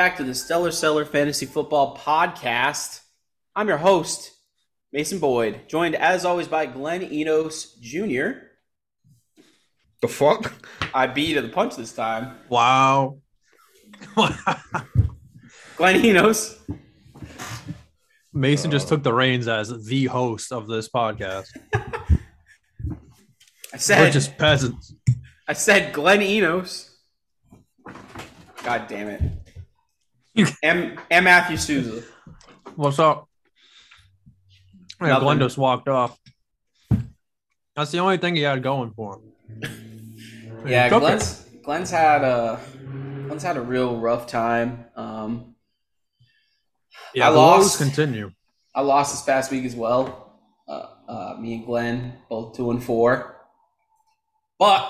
Back to the Stellar Seller Fantasy Football Podcast. I'm your host, Mason Boyd, joined as always by Glenn Enos Jr. The fuck? I beat to the punch this time. Wow. Glenn Enos. Mason just took the reins as the host of this podcast. I We're said just peasants. I said Glenn Enos. God damn it. M. M. Matthew Souza. What's up? Yeah, Nothing. Glenn just walked off. That's the only thing he had going for him. Yeah, Took it. Glenn's Glenn's had a Glenn's had a real rough time. Um, Yeah, I lost. continue. I lost this past week as well. Uh, uh, me and Glenn both two and four. But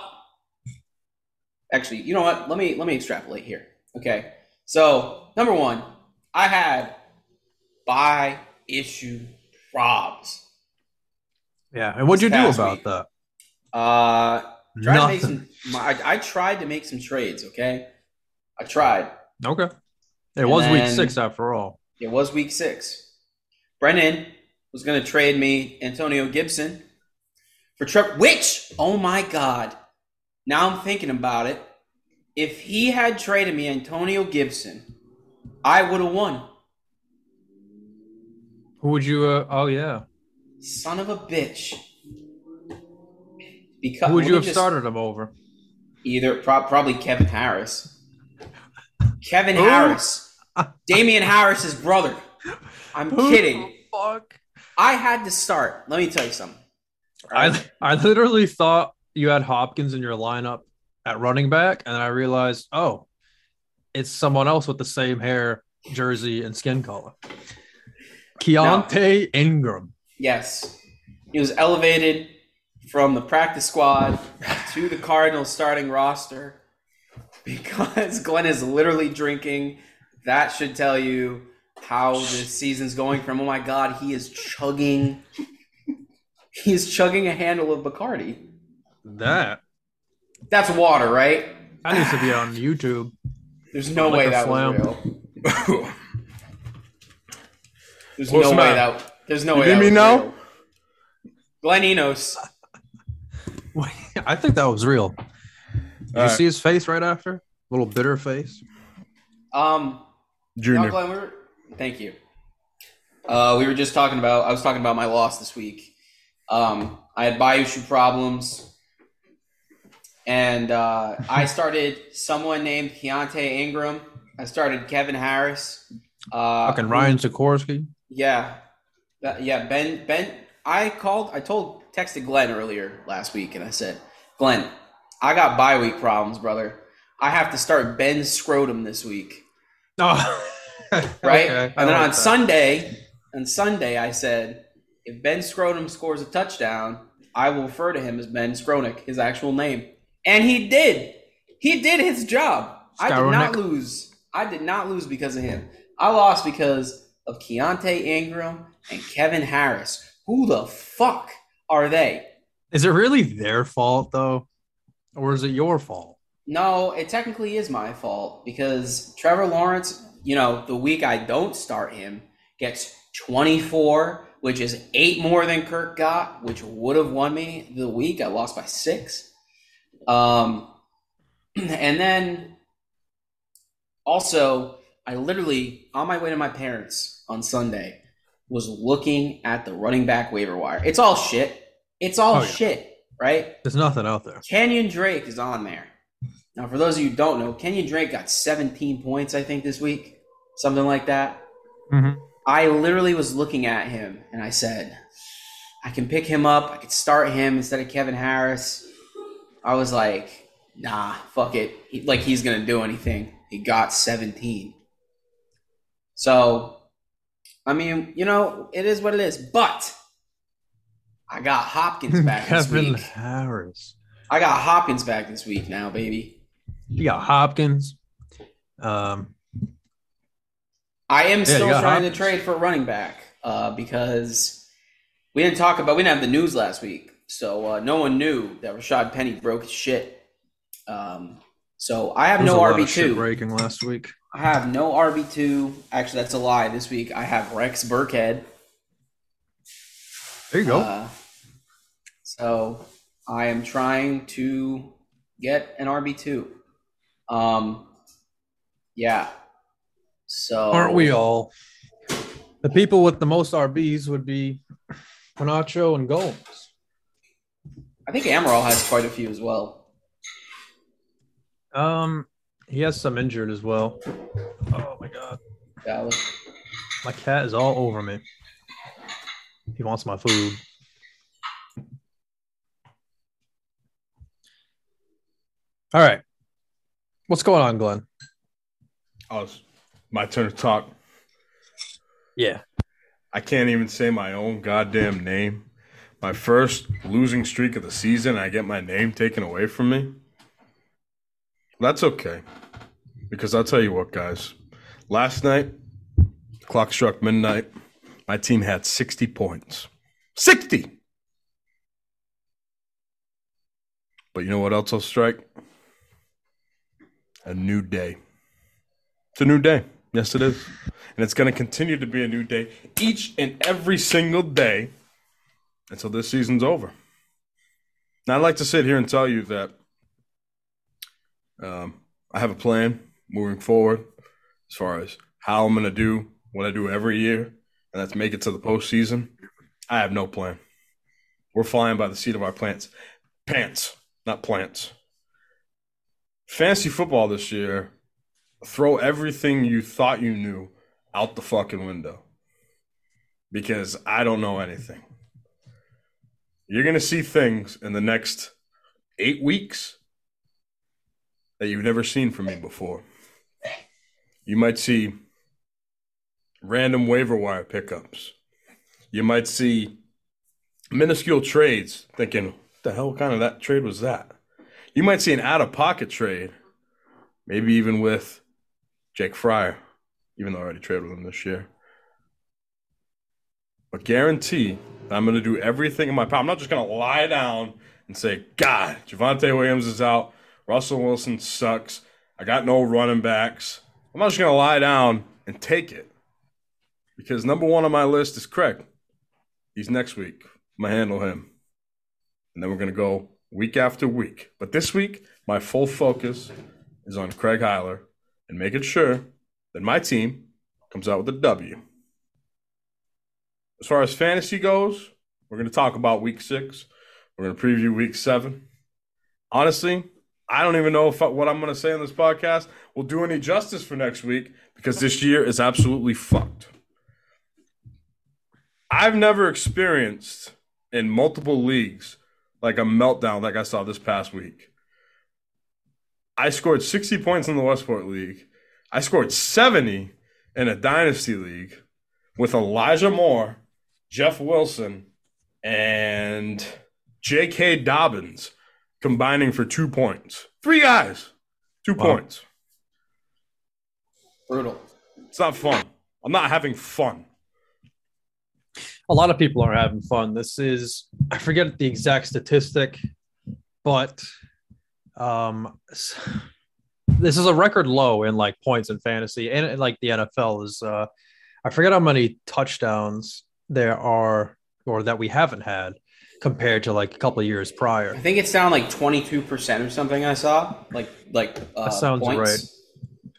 actually, you know what? Let me let me extrapolate here. Okay, so number one, I had buy issue probs. Yeah, and what'd you do about week. that? Uh, tried to make Nothing. some. my- I, I tried to make some trades. Okay, I tried. Okay. It And was week six after all. It was week six. Brennan was going to trade me Antonio Gibson for Trevor, which, oh my God, now I'm thinking about it. If he had traded me Antonio Gibson, I would have won. Who would you? Uh, oh yeah. Son of a bitch. Because Who would you have just- started him over? Either pro- probably Kevin Harris. Kevin Who? Harris. Damien Harris's brother. I'm Who kidding. Fuck. I had to start. Let me tell you something. I I literally thought you had Hopkins in your lineup at running back, and then I realized, oh, it's someone else with the same hair, jersey, and skin color. Keaontay Ingram. Yes. He was elevated from the practice squad to the Cardinals starting roster because Glenn is literally drinking. That should tell you how this season's going from oh my god, he is chugging he is chugging a handle of Bacardi. That That's water, right? that needs to be on YouTube. There's no Like way that flam. was real. There's What's no way matter? that there's no You way hear that me was now? real. Glenn Enos. I think that was real. Did you All right. see his face right after? Little bitter face. Um Junior. No, Glenn, we were, thank you. Uh, we were just talking about. I was talking about my loss this week. Um, I had buy issue problems, and uh, I started someone named Keaontay Ingram. I started Kevin Harris. Uh, Fucking Ryan Sikorsky. Yeah, yeah. Ben, Ben. I called. I told, texted Glenn earlier last week, and I said, Glenn, I got bye week problems, brother. I have to start Ben Scrotum this week Oh, right? Okay, and then on that. Sunday, on Sunday, I said, if Ben Scrotum scores a touchdown, I will refer to him as Ben Skowronek, his actual name. And he did. He did his job. I did not lose. I did not lose because of him. I lost because of Keaontay Ingram and Kevin Harris. Who the fuck are they? Is it really their fault though, or is it your fault? No, it technically is my fault because Trevor Lawrence, you know, the week I don't start him, gets 24, which is eight more than Kirk got, which would have won me the week. I lost by six. Um, and then also, I literally, on my way to my parents on Sunday, was looking at the running back waiver wire. It's all shit. It's all Oh, yeah. shit, right? There's nothing out there. Kenyon Drake is on there. Now, for those of you who don't know, Kenyon Drake got 17 points, I think, this week. Something like that. Mhm. I literally was looking at him and I said, I can pick him up. I could start him instead of Kevin Harris. I was like, nah, fuck it. He, like he's going to do anything. He got 17. So, I mean, you know, it is what it is. But I got Hopkins back this Kevin week. Harris. I got Hopkins back this week now, baby. You got Hopkins. Um, I am you still trying to trade for a running back uh, because we didn't talk about we didn't have the news last week, so uh, no one knew that Rashaad Penny broke his shit. Um, so I have no RB two breaking last week. I have no RB2. Actually, that's a lie. This week I have Rex Burkhead. There you go. Uh, so I am trying to get an RB2. Um, yeah. So Aren't we all? The people with the most RBs would be Panacho and Gomes. I think Amaral has quite a few as well. Um, he has some injured as well. Oh my god, Dallas. my cat is all over me. He wants my food. All right, what's going on, Glenn? Oh, it's my turn to talk. Yeah, I can't even say my own goddamn name. My first losing streak of the season, I get my name taken away from me. That's okay. Because I'll tell you what, guys. Last night, the clock struck midnight. My team had 60 points. 60! But you know what else will strike? A new day. It's a new day. Yes, it is. And it's going to continue to be a new day each and every single day until this season's over. Now, I'd like to sit here and tell you that um, I have a plan moving forward as far as how I'm going to do what I do every year, and that's make it to the postseason. I have no plan. We're flying by the seat of our plants. Pants, not plants. Fantasy football this year, throw everything you thought you knew out the fucking window because I don't know anything. You're going to see things in the next eight weeks that you've never seen from me before. You might see random waiver wire pickups. You might see minuscule trades, thinking, the hell kind of that trade was that? You might see an out of pocket trade, maybe even with Jake Fryer, even though I already traded with him this year. But guarantee that I'm going to do everything in my power. I'm not just going to lie down and say, God, Javonte Williams is out. Russell Wilson sucks. I got no running backs. I'm not just going to lie down and take it. Because number one on my list is Craig. He's next week. I'm going to handle him. And then we're going to go week after week. But this week, my full focus is on Craig Heiler and making sure that my team comes out with a W. As far as fantasy goes, we're going to talk about week six. We're going to preview week seven. Honestly, I don't even know if what I'm going to say on this podcast will do any justice for next week because this year is absolutely fucked. I've never experienced in multiple leagues like a meltdown like I saw this past week. I scored 60 points in the Westport League. I scored 70 in a dynasty league with Elijah Moore, Jeff Wilson, and J.K. Dobbins combining for two points. Three guys, two Wow. points. Brutal. It's not fun. I'm not having fun. a lot of people are having fun. This is I forget the exact statistic, but um, this is a record low in like points in fantasy and like the NFL is. Uh, I forget how many touchdowns there are or that we haven't had compared to like a couple of years prior. I think it's down like 22% or something I saw. Like like uh, That sounds points. right.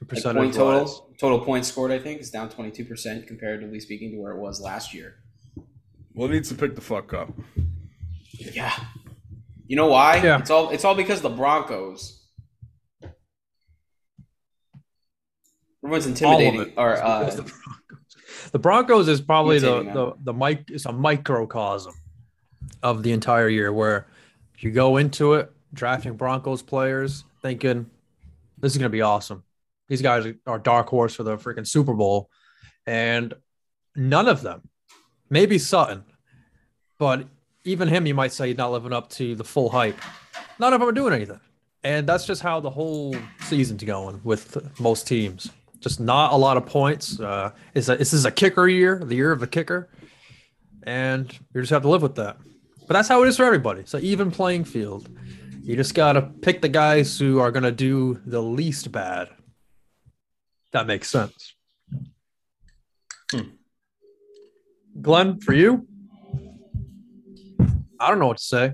Like Percentage point total wise. total points scored I think is down 22% comparatively speaking to where it was last year. Well, it needs to pick the fuck up. Yeah. You know why? Yeah. It's all it's all because of the Broncos. Everyone's All of intimidating it. or uh, because the Broncos. Is probably the the the mic is a microcosm of the entire year where you go into it drafting Broncos players thinking this is going to be awesome. These guys are dark horse for the freaking Super Bowl, and none of them, maybe Sutton, but even him, you might say he's not living up to the full hype. None of them are doing anything, and that's just how the whole season's going with most teams. Just not a lot of points. Uh, this is a kicker year, the year of the kicker, and you just have to live with that. But that's how it is for everybody. An even playing field. You just got to pick the guys who are to do the least bad. That makes sense. Hmm. Glenn, for you, I don't know what to say.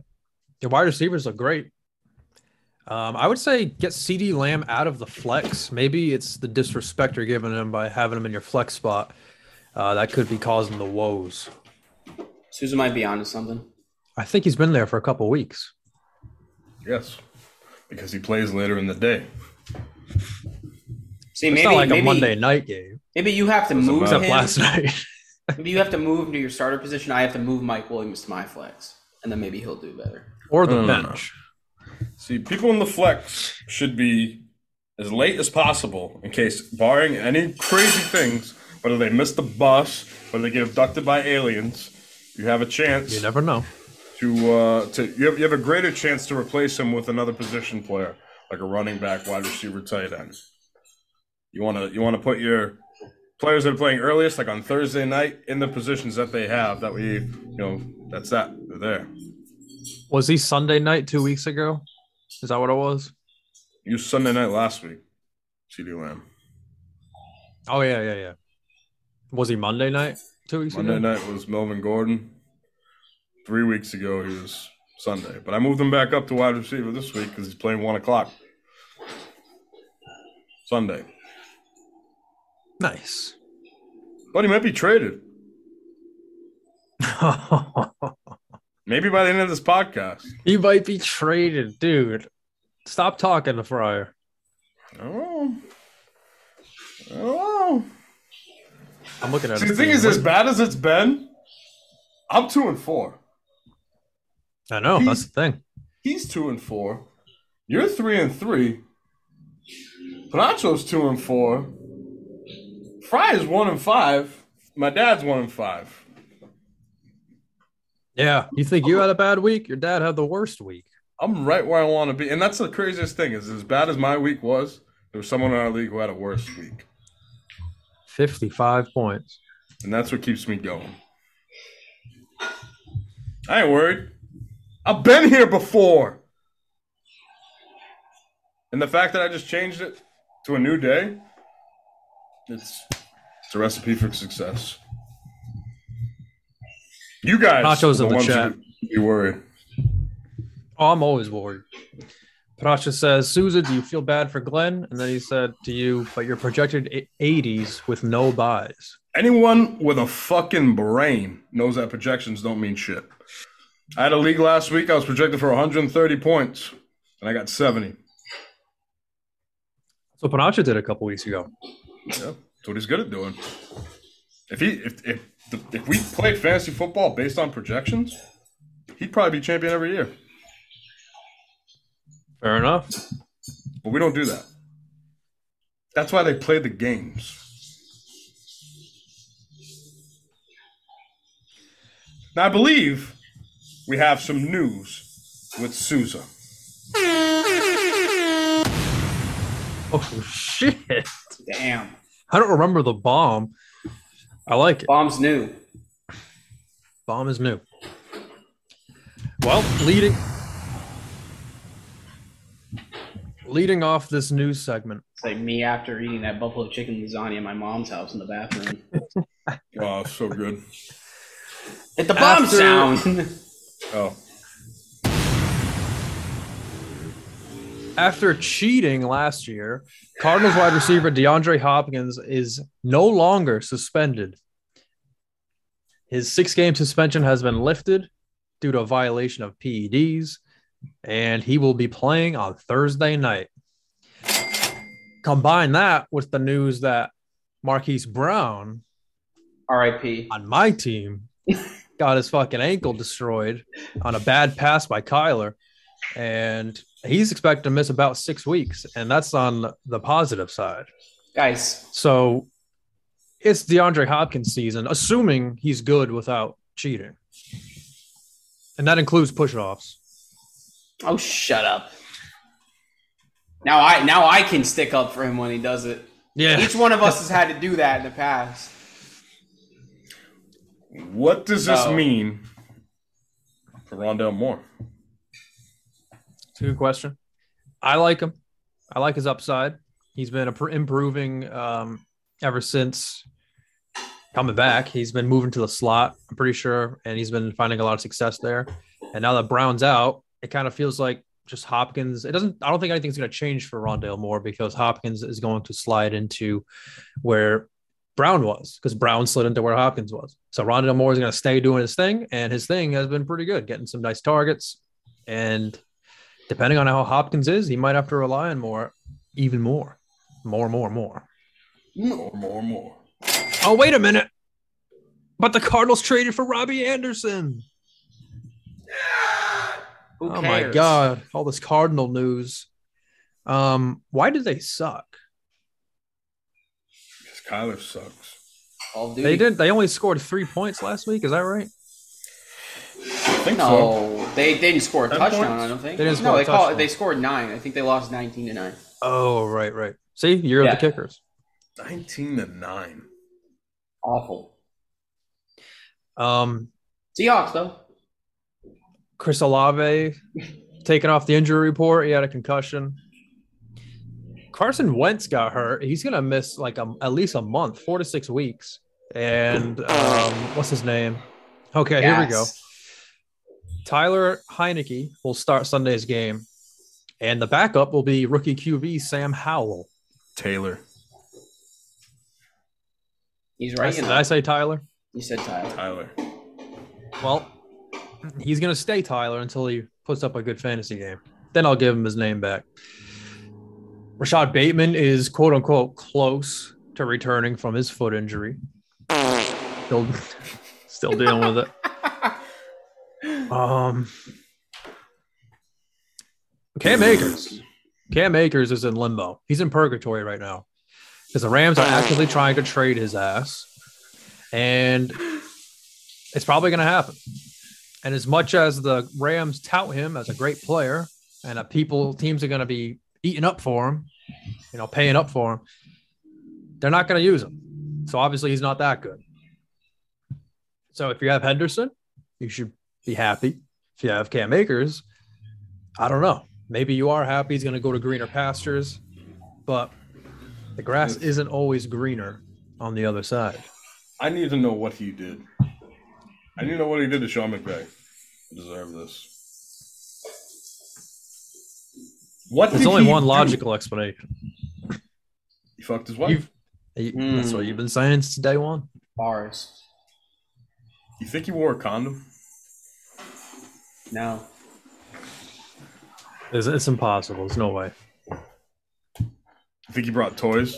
Your wide receivers look great. Um, I would say get CeeDee Lamb out of the flex. Maybe it's the disrespect you're giving him by having him in your flex spot. Uh, that could be causing the woes. Susan might be onto something. I think he's been there for a couple weeks. Yes, because he plays later in the day. See, It's maybe not like maybe, a Monday night game, maybe you have to move matter. except him. last night. Maybe you have to move him to your starter position. I have to move Mike Williams to my flex, and then maybe he'll do better. or the bench. See, people in the flex should be as late as possible in case, barring any crazy things, whether they miss the bus, whether they get abducted by aliens, you have a chance You never know. to uh, to you have, you have a greater chance to replace him with another position player like a running back, wide receiver, tight end. You want to you want to put your players that are playing earliest, like on Thursday night, in the positions that they have. That way, you know, that's that. They're there. Was he Sunday night two weeks ago? Is that what it was? You Sunday night last week, CeeDee Lamb. Oh yeah, yeah, yeah. Was he Monday night two weeks Monday ago? Monday night was Melvin Gordon. Three weeks ago, he was Sunday. But I moved him back up to wide receiver this week because he's playing one o'clock. Sunday. Nice. But he might be traded. Maybe by the end of this podcast. he might be traded, dude. Stop talking to Fryer. I oh. don't. Oh. I don't know. I'm looking at See, the thing is, as bad as it's been, I'm two and four. I know that's the thing. He's two and four. You're three and three. Panacho's two and four. Fry is one and five. My dad's one and five. Yeah, you think you had a bad week? Your dad had the worst week. I'm right where I want to be, and that's the craziest thing. Is as bad as my week was, there was someone in our league who had a worse week, Fifty-five points. and that's what keeps me going. I ain't worried. I've been here before, and the fact that I just changed it to a new day, it's it's a recipe for success. You guys, Nacho's are in the chat. Be worried. Oh, I'm always worried. Paracha says, Souza, do you feel bad for Glenn? And then he said to you, but you're projected e- 80s with no buys. Anyone with a fucking brain knows that projections don't mean shit. I had a league last week. I was projected for 130 points, and I got 70. So Panacha did a couple weeks ago. Yeah, that's what he's good at doing. If he if if the, if we played fantasy football based on projections, he'd probably be champion every year. Fair enough. But we don't do that. That's why they play the games. Now I believe we have some news with Souza. Oh, shit. Damn, I don't remember the bomb. I like it. bomb's new. Bomb is new. Well, leading leading off this news segment. It's like me after eating that buffalo chicken lasagna in my mom's house in the bathroom. Oh, so good. Hit the bomb After- sound. Oh, After cheating last year, Cardinals wide receiver DeAndre Hopkins is no longer suspended. His six game suspension has been lifted due to a violation of PEDs, and he will be playing on Thursday night. Combine that with the news that Marquise Brown R.I.P. on my team got his fucking ankle destroyed on a bad pass by Kyler. And he's expected to miss about six weeks. And that's on the positive side. Guys, So it's DeAndre Hopkins season, assuming he's good without cheating. And that includes push offs. oh shut up. Now I now I can stick up for him when he does it. Yeah. Each one of us has had to do that in the past. what does this Oh. mean for Rondale Moore? It's a good question. I like him. I like his upside. He's been improving um, ever since coming back. He's been moving to the slot, I'm pretty sure, and he's been finding a lot of success there. And now that Brown's out, it kind of feels like just Hopkins. It doesn't. I don't think anything's going to change for Rondale Moore because Hopkins is going to slide into where Brown was because Brown slid into where Hopkins was. So Rondale Moore is going to stay doing his thing, and his thing has been pretty good, getting some nice targets. And depending on how Hopkins is, he might have to rely on more, even more, more, more, more. More, more, more. Oh, wait a minute. But the Cardinals traded for Robbie Anderson. Who oh my god, all this Cardinal news. Um, why do they suck? Because Kyler sucks. Call of Duty. They didn't. They only scored three points last week. Is that right? I think so. No, they didn't score a Ten touchdown. points? I don't think. They didn't no, score a they call, touchdown. they scored nine. I think they lost nineteen to nine. Oh, right, right. See, you're Yeah. the kickers. 19 to 9. Awful. Um, Seahawks though. Chris Olave taken off the injury report. He had a concussion. Carson Wentz got hurt. He's gonna miss like a, at least a month, four to six weeks. And um, what's his name? Okay, here we go. Yes. Tyler Heinicke will start Sunday's game, and the backup will be rookie QB Sam Howell. Taylor. He's Did I, right. did I say Tyler? You said Tyler. Tyler. Well, he's gonna stay Tyler until he puts up a good fantasy game. Then I'll give him his name back. Rashod Bateman is quote unquote close to returning from his foot injury. Still, still dealing with it. Um, Cam Akers. Cam Akers is in limbo. He's in purgatory right now because the Rams are actively trying to trade his ass, and it's probably going to happen. And as much as the Rams tout him as a great player, and people teams are going to be eating up for him, you know, paying up for him, they're not going to use him. So obviously, he's not that good. So if you have Henderson, you should be happy. If you have Cam Akers, I don't know. Maybe you are happy he's going to go to greener pastures, but the grass isn't always greener on the other side. I need to know what he did. I need to know what he did to Sean McVay. to Deserve this. What There's only one do? logical explanation. He fucked his wife. You've, you- That's what you've been saying since day one. Bars. You think he wore a condom? No. It's, it's impossible. There's no way. I think he brought toys?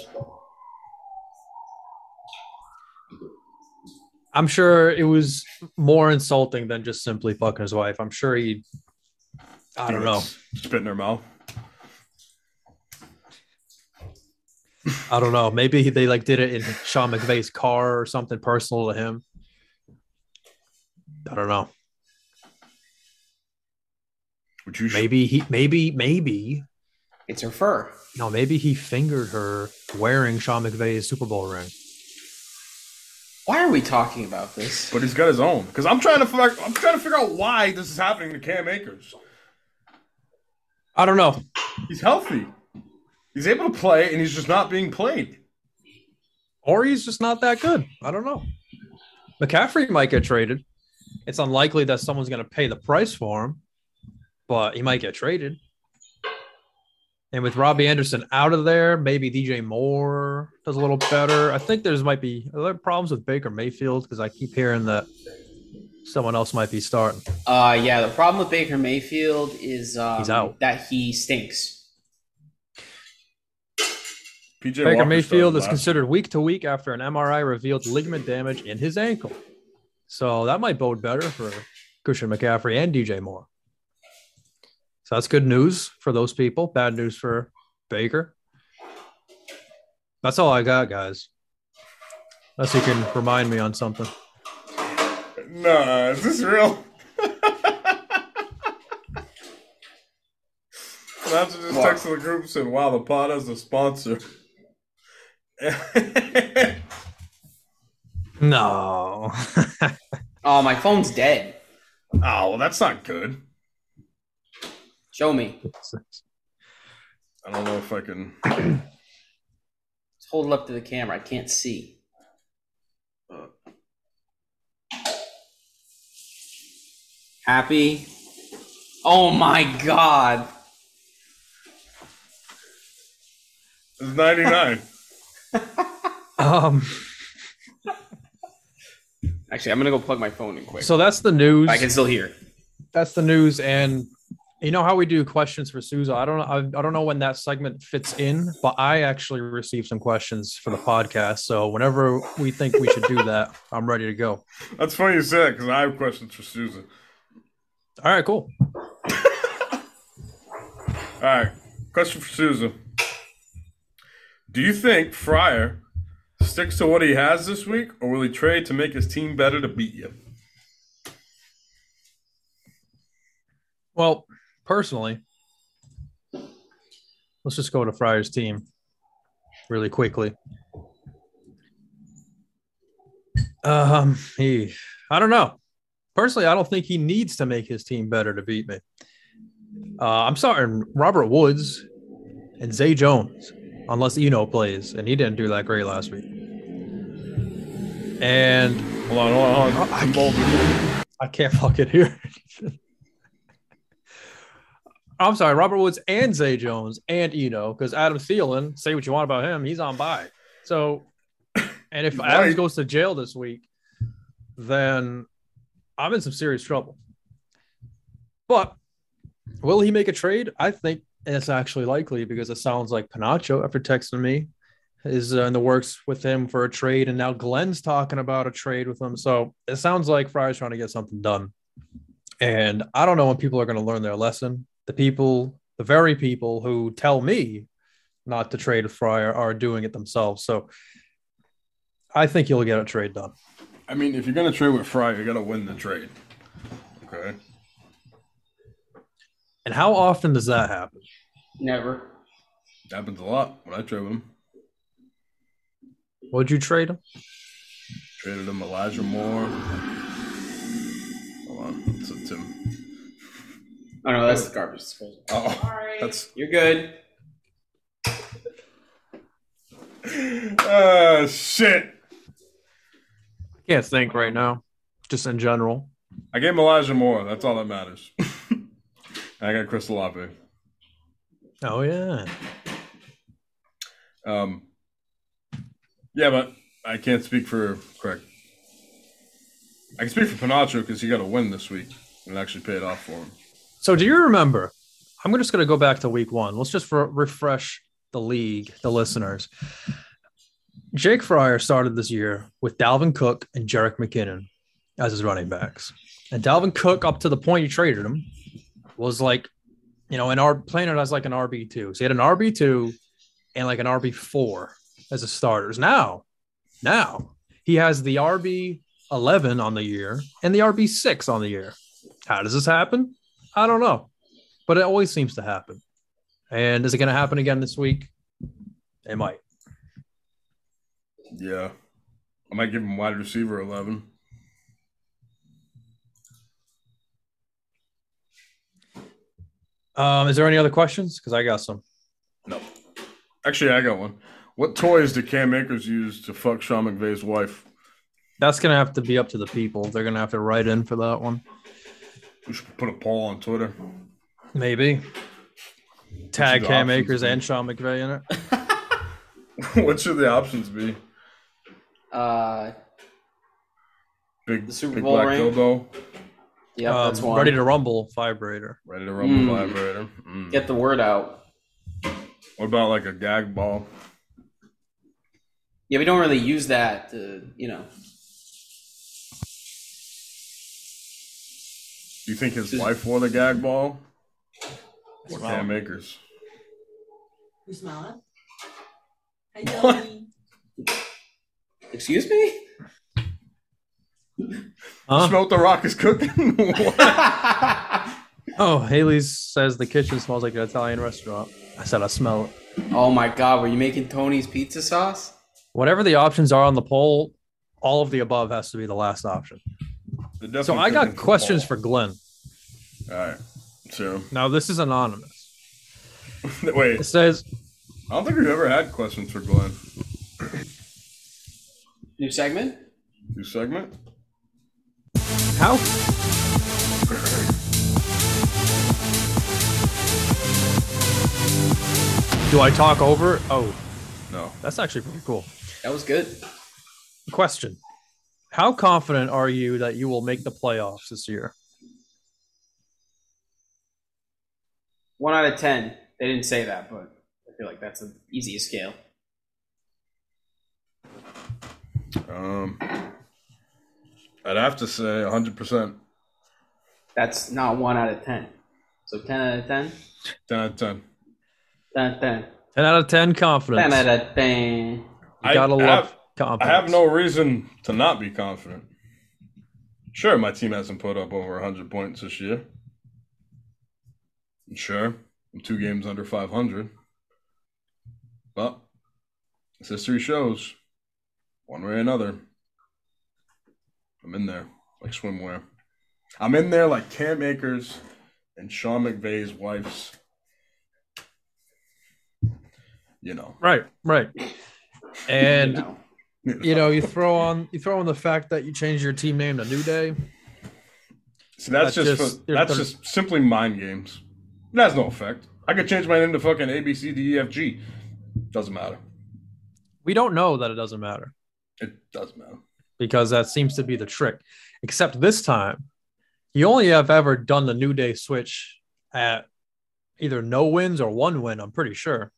I'm sure it was more insulting than just simply fucking his wife. I'm sure he. I don't know. Spit in her mouth. I don't know. Maybe they like did it in Sean McVay's car or something personal to him. I don't know. Would you? Maybe he. Maybe maybe It's her fur. no. Maybe he fingered her wearing Sean McVay's Super Bowl ring. Why are we talking about this? But he's got his own. Because I'm trying to figure. I'm trying to figure out why this is happening to Cam Akers. I don't know. He's healthy. He's able to play, and he's just not being played. Or he's just not that good. I don't know. McCaffrey might get traded. It's unlikely that someone's going to pay the price for him, but he might get traded. And with Robbie Anderson out of there, maybe DJ Moore does a little better. I think there's might be other problems with Baker Mayfield because I keep hearing that someone else might be starting. Uh, yeah. The problem with Baker Mayfield is um, He's out. that he stinks. PJ Baker Walker Mayfield is considered week to week after an MRI revealed ligament damage in his ankle. So that might bode better for Christian McCaffrey and DJ Moore. So that's good news for those people. Bad news for Baker. That's all I got, guys. Unless you can remind me on something. Nah, is this real? I have to just What? text the group saying, "Wow, the pod has a sponsor." No. Oh, my phone's dead. oh, well, that's not good. Show me. I don't know if I can. hold it up to the camera. I can't see. Happy? Oh my god. It's 99. Um, Actually, I'm gonna go plug my phone in quick. so that's the news. I can still hear. That's the news, and you know how we do questions for Souza. I don't know. I, I don't know when that segment fits in, but I actually received some questions for the podcast. So whenever we think we should do that, I'm ready to go. That's funny you say that because I have questions for Susan. All right, cool. All right. Question for Susan. Do you think Fryer sticks to what he has this week, or will he trade to make his team better to beat you? Well, personally, let's just go to Fryer's team really quickly. Um, he, I don't know. Personally, I don't think he needs to make his team better to beat me. Uh, I'm starting Robert Woods and Zay Jones, unless Eno plays, and he didn't do that great last week. And Hold on, hold on, hold on. I I'm bold. I can't fucking hear. anything. I'm sorry, Robert Woods and Zay Jones and Eno, because Adam Thielen, say what you want about him, he's on bye. So, and if Right. Adams goes to jail this week, then I'm in some serious trouble. But will he make a trade? I think it's actually likely because it sounds like Panacho, after texting me, is uh, in the works with him for a trade, and now Glenn's talking about a trade with him. So it sounds like Fry's trying to get something done. And I don't know when people are going to learn their lesson. The people, the very people who tell me not to trade with Fryer are doing it themselves. So I think you'll get a trade done. I mean, if you're gonna trade with Fryer, you gotta win the trade. Okay. And how often does that happen? Never. Happens a lot when I trade with him. Would you trade him? Traded him Elijah Moore. Hold on, it's a Tim. Oh no, that's the garbage disposal. Oh, that's You're good. uh shit. I can't think right now, just in general. I gave him Elijah Moore. That's all that matters. I got Chris Olave. Oh, yeah. Um, yeah, but I can't speak for Craig. I can speak for Panacho because he got a win this week and it actually paid off for him. So, do you remember? I'm just going to go back to week one. Let's just re- refresh the league, the listeners. Jake Fryer started this year with Dalvin Cook and Jerick McKinnon as his running backs. And Dalvin Cook, up to the point you traded him, was like, you know, an R playing it as like an RB2. So he had an RB2 and like an RB4 as a starters. Now, now he has the RB11 on the year and the RB6 on the year. How does this happen? I don't know, but it always seems to happen. And is it going to happen again this week? It might. Yeah. I might give him wide receiver 11. Um, is there any other questions? Because I got some. No. Actually, I got one. What toys did Cam Akers use to fuck Sean McVay's wife? That's going to have to be up to the people. They're going to have to write in for that one. We should put a poll on Twitter. Maybe. Tag the Cam Akers and Sean McVay in it. what should the options be? Uh, Big, The Super big Bowl black ring? dildo, yep, Um, that's one. Ready to rumble vibrator. ready to rumble Mm. vibrator. Mm. get the word out. What about like a gag ball? Yeah, we don't really use that to, you know. Do you think his Just- wife wore the gag ball? Or Smell Cam it. Akers? You smell it? Hi, Joey. Excuse me? Huh? Smell what the rock is cooking? Oh, Haley says the kitchen smells like an Italian restaurant. I said I smell it. oh my god, were you making Tony's pizza sauce? Whatever the options are on the poll, all of the above has to be the last option. They're So I got questions for Glenn. All right. So Now this is anonymous. wait, It says, I don't think we've ever had questions for Glenn. New segment? New segment. How? Do I talk over? Oh, No. that's actually pretty cool. That was good. Question: How confident are you that you will make the playoffs this year? One out of ten. They didn't say that, but I feel like that's the easiest scale. Um, I'd have to say 100 percent, That's not one out of ten. So ten out of ten? 10 out of 10. Ten out of ten. Ten out of ten confidence. Ten out of ten. You gotta love have- I have no reason to not be confident. Sure, my team hasn't put up over 100 points this year. And Sure, I'm two games under 500. But as history shows, one way or another, I'm in there like swimwear. I'm in there like Cam Akers and Sean McVay's wife's. You know. right, right. And You know. You know, you throw on you throw on the fact that you changed your team name to New Day. So that's, That's just, just- that's just simply mind games. It has no effect. I could change my name to fucking A B C D E F G. Doesn't matter. We don't know that it doesn't matter It does matter. because that seems to be the trick. Except this time, you only have ever done the New Day switch at either no wins or one win. I'm pretty sure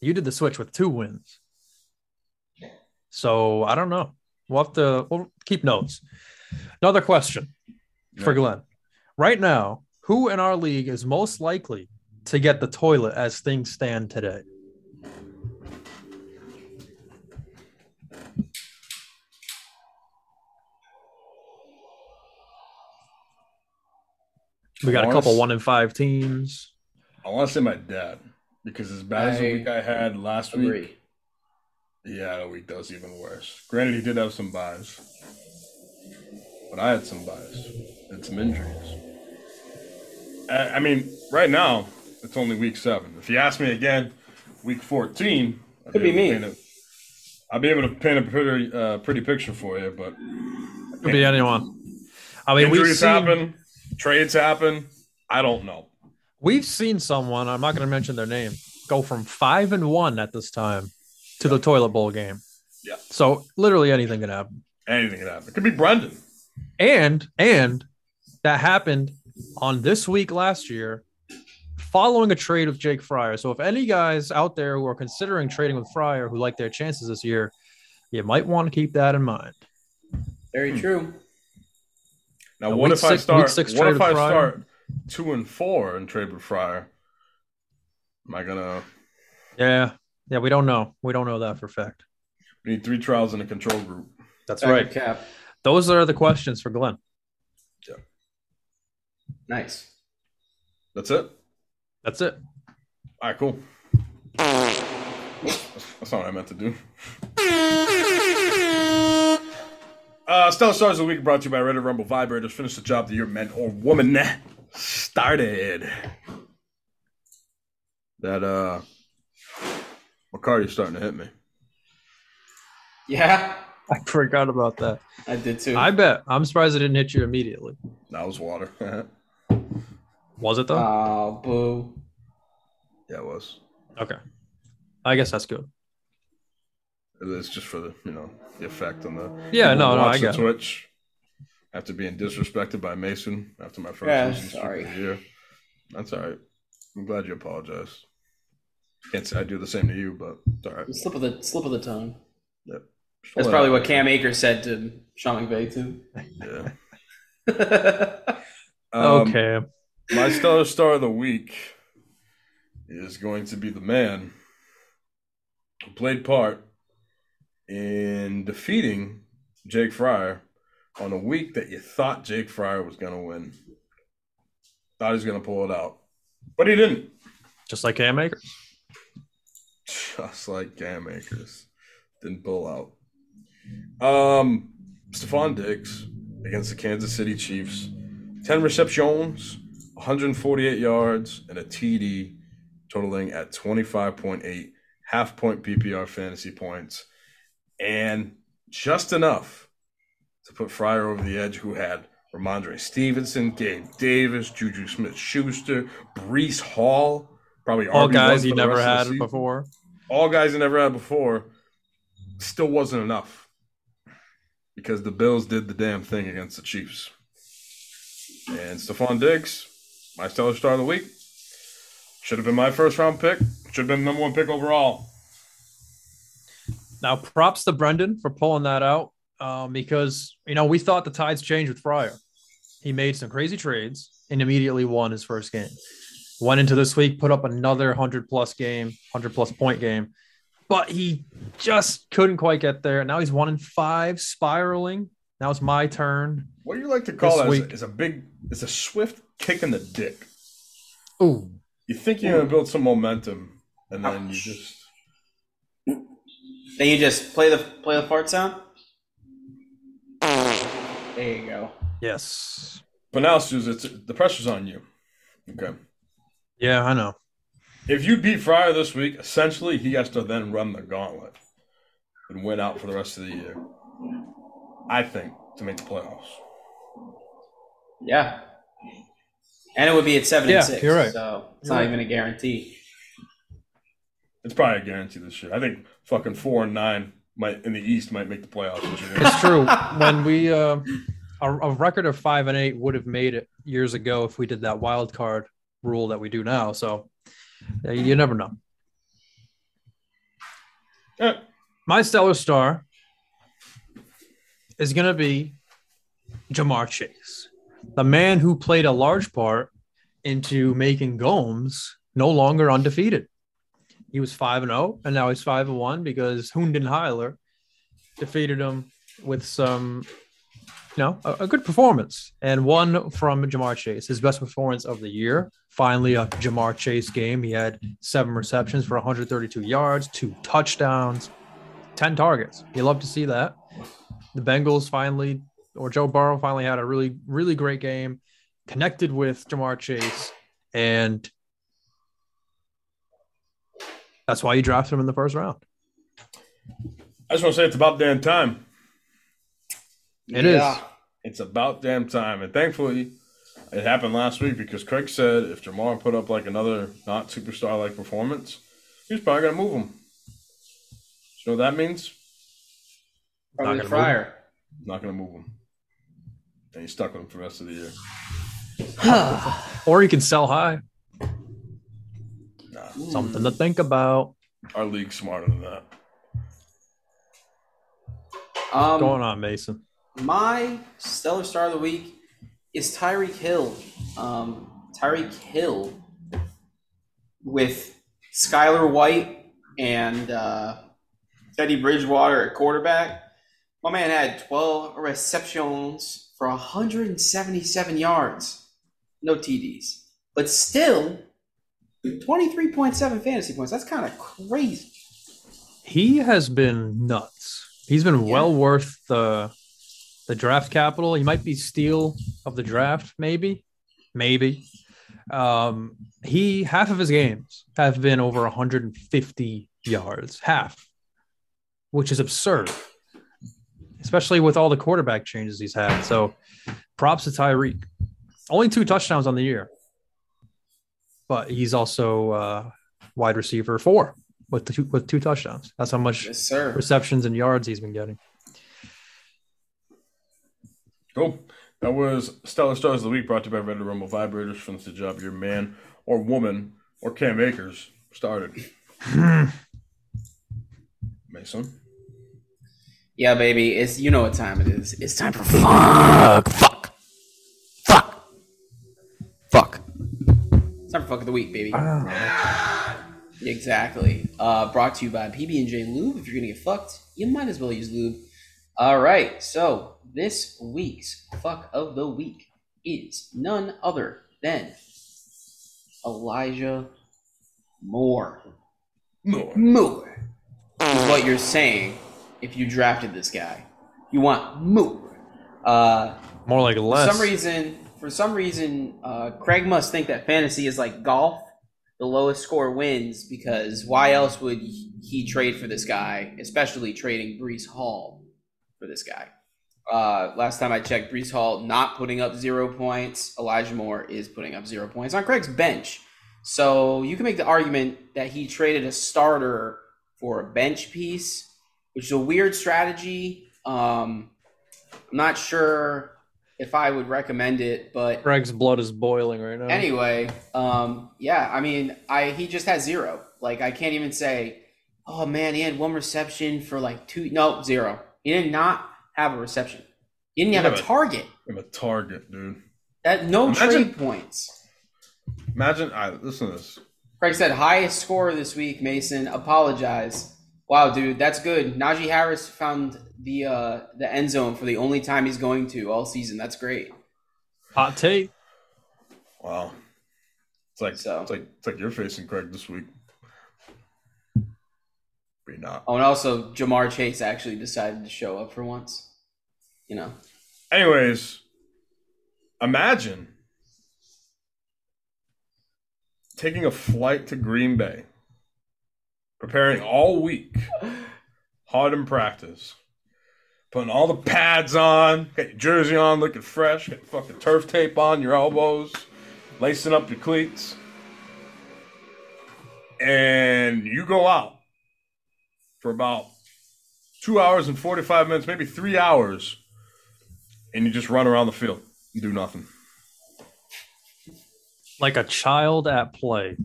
you did the switch with two wins. So I don't know. We'll have to we'll keep notes. Another question for Yeah. Glenn. Right now, who in our league is most likely to get the toilet as things stand today? We got a couple Morris. one in five teams. I want to say my dad because as bad as the week I had last week, Agree. Yeah, the week does even worse. Granted, he did have some buys, but I had some buys and some injuries. I, I mean, right now it's only week seven. If you ask me again, week fourteen, I'd Could be able to me. paint a- I'll be able to paint a pretty, uh, pretty picture for you, but Could be anyone. I mean, injuries seen, happen, trades happen. I don't know. we've seen someone, I'm not going to mention their name, go from five and one at this time to the toilet bowl game. Yeah. So literally anything can happen. Anything can happen. It could be Brendan. And and that happened on this week last year following a trade with Jake Fryer. So if any guys out there who are considering trading with Fryer who like their chances this year, you might want to keep that in mind. Very hmm. true. Now, A what week if I start? six what if I Fryer? start two and four and trade with Fryer? Am I gonna Yeah. Yeah, we don't know. We don't know that for a fact. we need three trials in a control group? That's Back to Cap. Those are the questions for Glenn. Yeah. Nice. That's it. That's it. All right, cool. That's that's not what I meant to do. Uh, Stellar Stars of the Week brought to you by Reddit Rumble Vibrators. Finish the job that your man or woman started. That, uh, McCarty's starting to hit me. Yeah, I forgot about that. I did too. I bet. I'm surprised it didn't hit you immediately. That was water. Was it though? Oh, boo. Yeah, it was. okay. I guess that's good. It's just for the, you know, the effect on the. Yeah, no, no, I the get it. After being disrespected by Mason after my first Yeah, losing sorry. year. That's all right. I'm glad you apologize. Can't say I do the same to you, but it's all right. Slip of the slip of the tongue. Yep. That's probably what Cam Akers said to Sean McVay too. Yeah. Um, okay. My stellar star of the week is going to be the man who played part in defeating Jake Fryer on a week that you thought Jake Fryer was going to win. Thought he was going to pull it out, but he didn't. Just like Cam Akers. Just like Cam Akers didn't pull out. Um, Stefon Diggs against the Kansas City Chiefs, ten receptions, 148 yards, and a TD, totaling at 25.8 half point PPR fantasy points, and just enough to put Fryer over the edge, who had Rhamondre Stevenson, Gabe Davis, Juju Smith Schuster, Breece Hall, probably All RB1 guys he never rest of the had before. All guys he never had before. Still wasn't enough because the Bills did the damn thing against the Chiefs. And Stefon Diggs, my stellar star of the week, should have been my first round pick. Should have been the number one pick overall. Now, props to Brendan for pulling that out um, because, you know, we thought the tides changed with Fryer. He made some crazy trades and immediately won his first game. Went into this week, put up another 100 plus game, 100 plus point game, but he just couldn't quite get there. Now he's one in five, spiraling. Now it's my turn. What do you like to call This that? Is week- a, is a big, it's a swift kick in the dick. Ooh. You think you're gonna build some momentum, and then you just Then you just play the play the fart sound. There you go. Yes. But now, Suze, it's the pressure's on you. Okay. Yeah, I know. If you beat Fryer this week, essentially he has to then run the gauntlet and win out for the rest of the year. I think to make the playoffs. Yeah. And it would be at seven Yeah, and six. you're right. So it's You're not right. even a guarantee. It's probably a guarantee this year. I think fucking four and nine might in the East might make the playoffs this year. It's true. when we uh, a, a record of five and eight would have made it years ago if we did that wild card rule that we do now. So uh, you never know. Eh, My stellar star is going to be Ja'Marr Chase, the man who played a large part into making Gomes no longer undefeated. He was 5 and 0, and now he's 5 and 1 because Hundenheiler defeated him with some, you know, a, a good performance and one from Ja'Marr Chase, his best performance of the year. Finally, a Ja'Marr Chase game. He had seven receptions for 132 yards, two touchdowns, 10 targets. You love to see that. The Bengals finally, or Joe Burrow finally had a really, really great game, connected with Ja'Marr Chase, and that's why you drafted him in the first round. I just want to say it's about damn time. It is. It's about damn time. And thankfully, it happened last week because Craig said if Ja'Marr put up like another not superstar like performance, he's probably going to move him. You know what that means? Probably Not gonna move fryer. Not going to move him. And he's stuck with him for the rest of the year. Or you can sell high. Nah, Something to think about. our league's smarter than that. Um, Going on, Mason. My stellar star of the week is Tyreek Hill. Um, Tyreek Hill with Skylar White and uh, Teddy Bridgewater at quarterback. My man had 12 receptions for 177 yards. No TDs. But still, 23.7 fantasy points. That's kind of crazy. He has been nuts. He's been Yeah. well worth the the draft capital. He might be steal of the draft, maybe, maybe. Um, he half of his games have been over 150 yards, half, which is absurd, especially with all the quarterback changes he's had. So, props to Tyreek. Only two touchdowns on the year, but he's also uh, wide receiver four with two with two touchdowns. That's how much Yes, receptions and yards he's been getting. Cool. That was Stellar Stars of the Week brought to you by Red Rumble Vibrators from the job your man or woman or Cam Akers started. Mason. Yeah, baby. It's you know what time it is. It's time for fuck, fuck, fuck, fuck. It's time for fuck of the week, baby. Exactly. Uh, brought to you by PB and J Lube. If you're gonna get fucked, you might as well use lube. All right. So this week's fuck of the week is none other than Elijah Moore. No. Moore is what you're saying if you drafted this guy. You want Moore. Uh, More like less. for less. some reason, for some reason, uh, Craig must think that fantasy is like golf. The lowest score wins because why else would he trade for this guy, especially trading Breece Hall? for this guy. Uh, last time I checked, Breece Hall not putting up zero points. Elijah Moore is putting up zero points on Craig's bench. So you can make the argument that he traded a starter for a bench piece, which is a weird strategy. Um, I'm not sure if I would recommend it, but Craig's blood is boiling right now. Anyway, um, yeah, I mean, I he just has zero. Like I can't even say, oh man, he had one reception for like two. No, zero. He did not have a reception. He didn't have a target. I'm a target, dude. That no Imagine- trade points. Imagine, I listen to this. Craig said highest score this week. Mason, apologize. Wow, dude, that's good. Najee Harris found the uh, the end zone for the only time he's going to all season. That's great. Hot take. Wow, it's like So- it's like it's like you're facing Craig this week. You're not. Oh, and also Ja'Marr Chase actually decided to show up for once. You know, Anyways, imagine taking a flight to Green Bay, preparing all week, hard in practice, putting all the pads on, got your jersey on, looking fresh, got fucking turf tape on your elbows, lacing up your cleats, and you go out for about two hours and 45 minutes, maybe three hours and you just run around the field and do nothing. Like a child at play.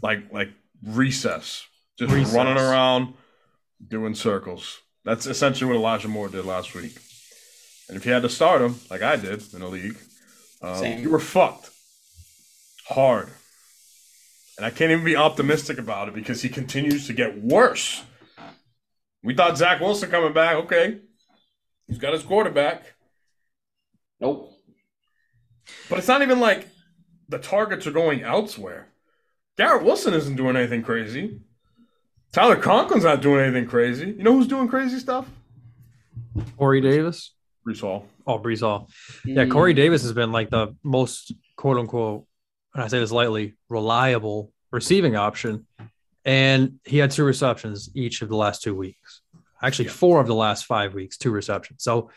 Like like recess. Just Recess. running around doing circles. That's essentially what Elijah Moore did last week. And if you had to start him, like I did in a league, um, you were fucked. Hard. And I can't even be optimistic about it because he continues to get worse. We thought Zach Wilson coming back, okay. He's got his quarterback. nope. But it's not even like the targets are going elsewhere. Garrett Wilson isn't doing anything crazy. Tyler Conklin's not doing anything crazy. You know who's doing crazy stuff? Corey Davis. Breece Hall. Oh, Breece Hall. Yeah, Mm, Corey Davis has been like the most quote unquote, and I say this lightly, reliable receiving option. And he had two receptions each of the last two weeks. Actually, Yeah. four of the last five weeks, two receptions. So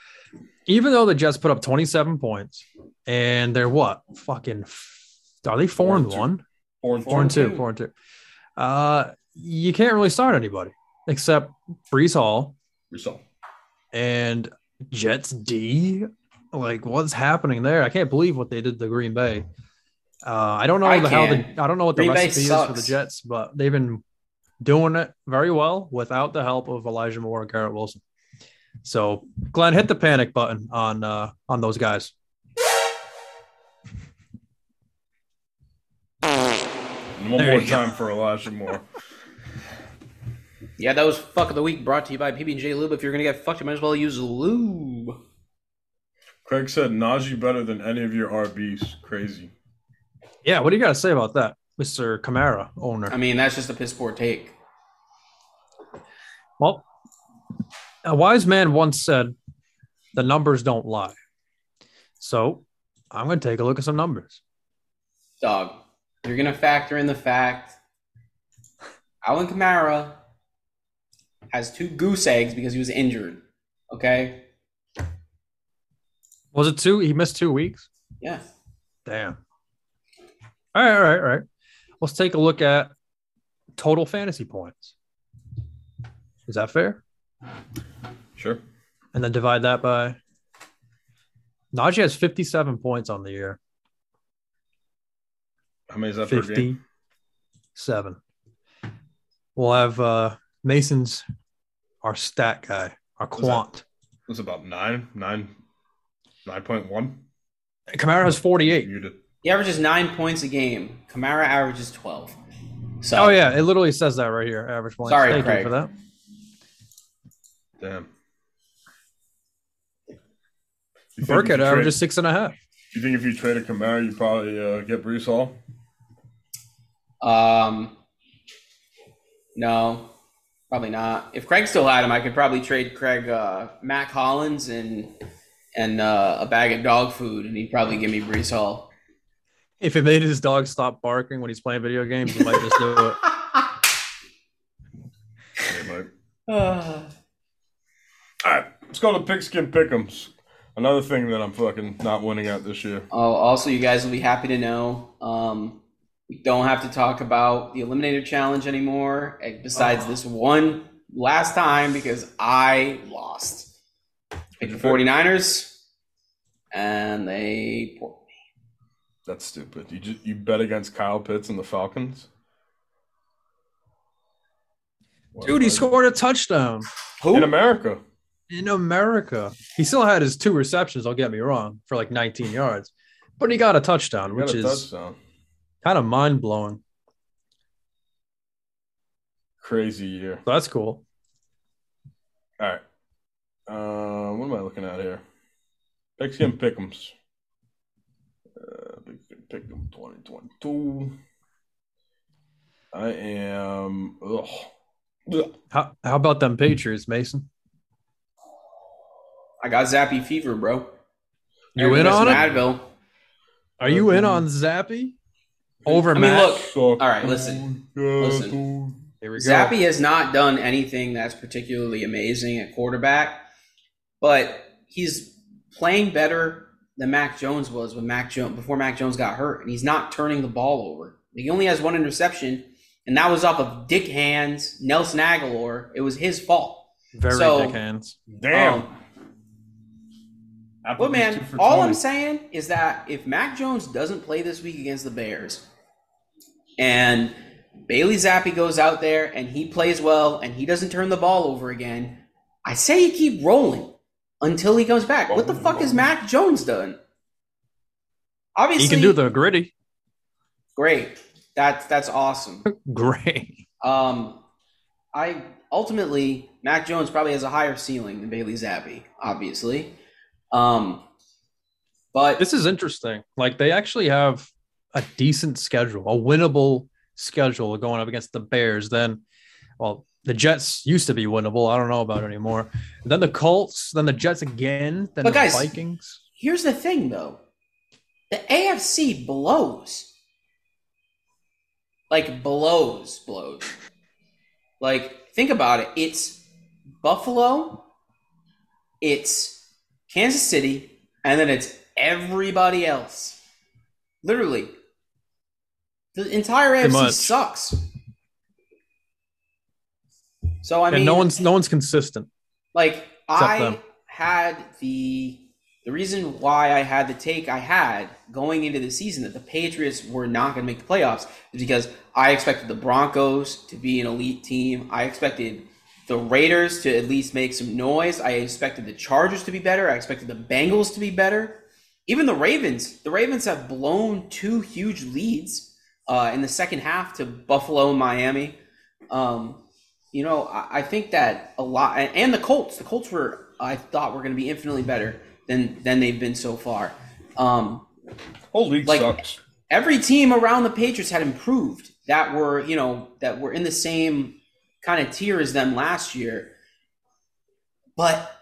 even though the Jets put up 27 points and they're what? Fucking are they four, Four and and one? Four and Four and two. two, four and two. Uh you can't really start anybody except Breece Hall Breece Hall. and Jets D. Like, what's happening there? I can't believe what they did to Green Bay. Uh, I don't know I the, how the can. I don't know what the Green Bay recipe is for the. Jets, but they've been doing it very well without the help of Elijah Moore and Garrett Wilson. So, Glenn, hit the panic button on uh, on those guys. And one There more you go. time for Elijah Moore. Yeah, that was fuck of the week brought to you by PB and J Lube. If you're gonna get fucked, you might as well use lube. Craig said Najee better than any of your RBs. Crazy. Yeah, what do you got to say about that, Mister Kamara owner? I mean, that's just a piss poor take. Well, a wise man once said, "The numbers don't lie." So, I'm going to take a look at some numbers. Dog, you're gonna factor in the fact Alvin Kamara has two goose eggs because he was injured. Okay? Was it two? He missed two weeks. Yeah. Damn. All right, all right, all right. Let's take a look at total fantasy points. Is that fair? Sure. And then divide that by. Najee has 57 points on the year. How many is that per game? 57. We'll have uh, Mason's our stat guy, our that? quant. It's about nine, nine, nine point one. Kamara has 48. You did. He averages nine points a game. Kamara averages twelve. So Oh, yeah. It literally says that right here. Average points. Sorry, Thank Craig. you for that. Damn. You think if Burkhead you averages trade- six and a half. You think if you traded Kamara, you probably uh, get Breece Hall? Um, no, probably not. If Craig still had him, I could probably trade Craig uh, Mack Hollins and and uh, a bag of dog food, and he'd probably give me Breece Hall. If it made his dog stop barking when he's playing video games, he might just do it. Yeah, Uh, All right, let's go to pigskin pickums. Another thing that I'm fucking not winning at this year. Oh, also, you guys will be happy to know um, we don't have to talk about the Eliminator Challenge anymore, eh, besides this one last time because I lost. Picked the 49ers, and they. That's stupid. You just you bet against Kyle Pitts and the Falcons. Dude, he scored a touchdown in America. in America. He still had his two receptions, don't get me wrong, for like 19 yards. But he got a touchdown, got which a is touchdown. kind of mind blowing. Crazy year. So that's cool. All right. Uh, what am I looking at here? Pigskin Pick'ems. Uh, Pigskin Pick'em 2022. I am. Ugh. Ugh. How, how about them Patriots, Mason? I got Zappe fever, bro. You in on it? Advil. Are you in on Zappe over I mean, Matt? look, Suck. right, listen. Listen. Here we go. Zappe has not done anything that's particularly amazing at quarterback, but he's playing better than Mac Jones was when Mac Jones before Mac Jones got hurt, and he's not turning the ball over. He only has one interception, and that was off of Dick Hands, Nelson Agholor. It was his fault. Very So- dick hands. Damn. Um, Applebee's But man, all 20. I'm saying is that if Mac Jones doesn't play this week against the Bears, and Bailey Zappe goes out there and he plays well and he doesn't turn the ball over again, I say you keep rolling until he comes back. What the fuck has Mac Jones done? Obviously, He can do the gritty. great. That's that's awesome. Great. Um, I ultimately Mac Jones probably has a higher ceiling than Bailey Zappe, obviously. Um, but This is interesting. Like they actually have a decent schedule, a winnable schedule going up against the Bears. Then, well, the Jets used to be winnable. I don't know about it anymore. then the Colts, then the Jets again, then But the guys- Vikings. Here's the thing, though. The AFC blows. Like blows, blows. Like think about it. It's Buffalo, it's Kansas City, and then it's everybody else. Literally, the entire AFC sucks. So I and mean, no one's no one's consistent. like I them. had the the reason why I had the take I had going into the season that the Patriots were not going to make the playoffs is because I expected the Broncos to be an elite team. I expected the Raiders to at least make some noise. I expected the Chargers to be better. I expected the Bengals to be better. Even the Ravens. The Ravens have blown two huge leads uh, in the second half to Buffalo and Miami. Um, you know, I, I think that a lot, and, and the Colts. The Colts were, I thought, were going to be infinitely better than than they've been so far. Um, Whole league like- sucks. every team around the Patriots had improved that were, you know, that were in the same kind of tier as them last year, but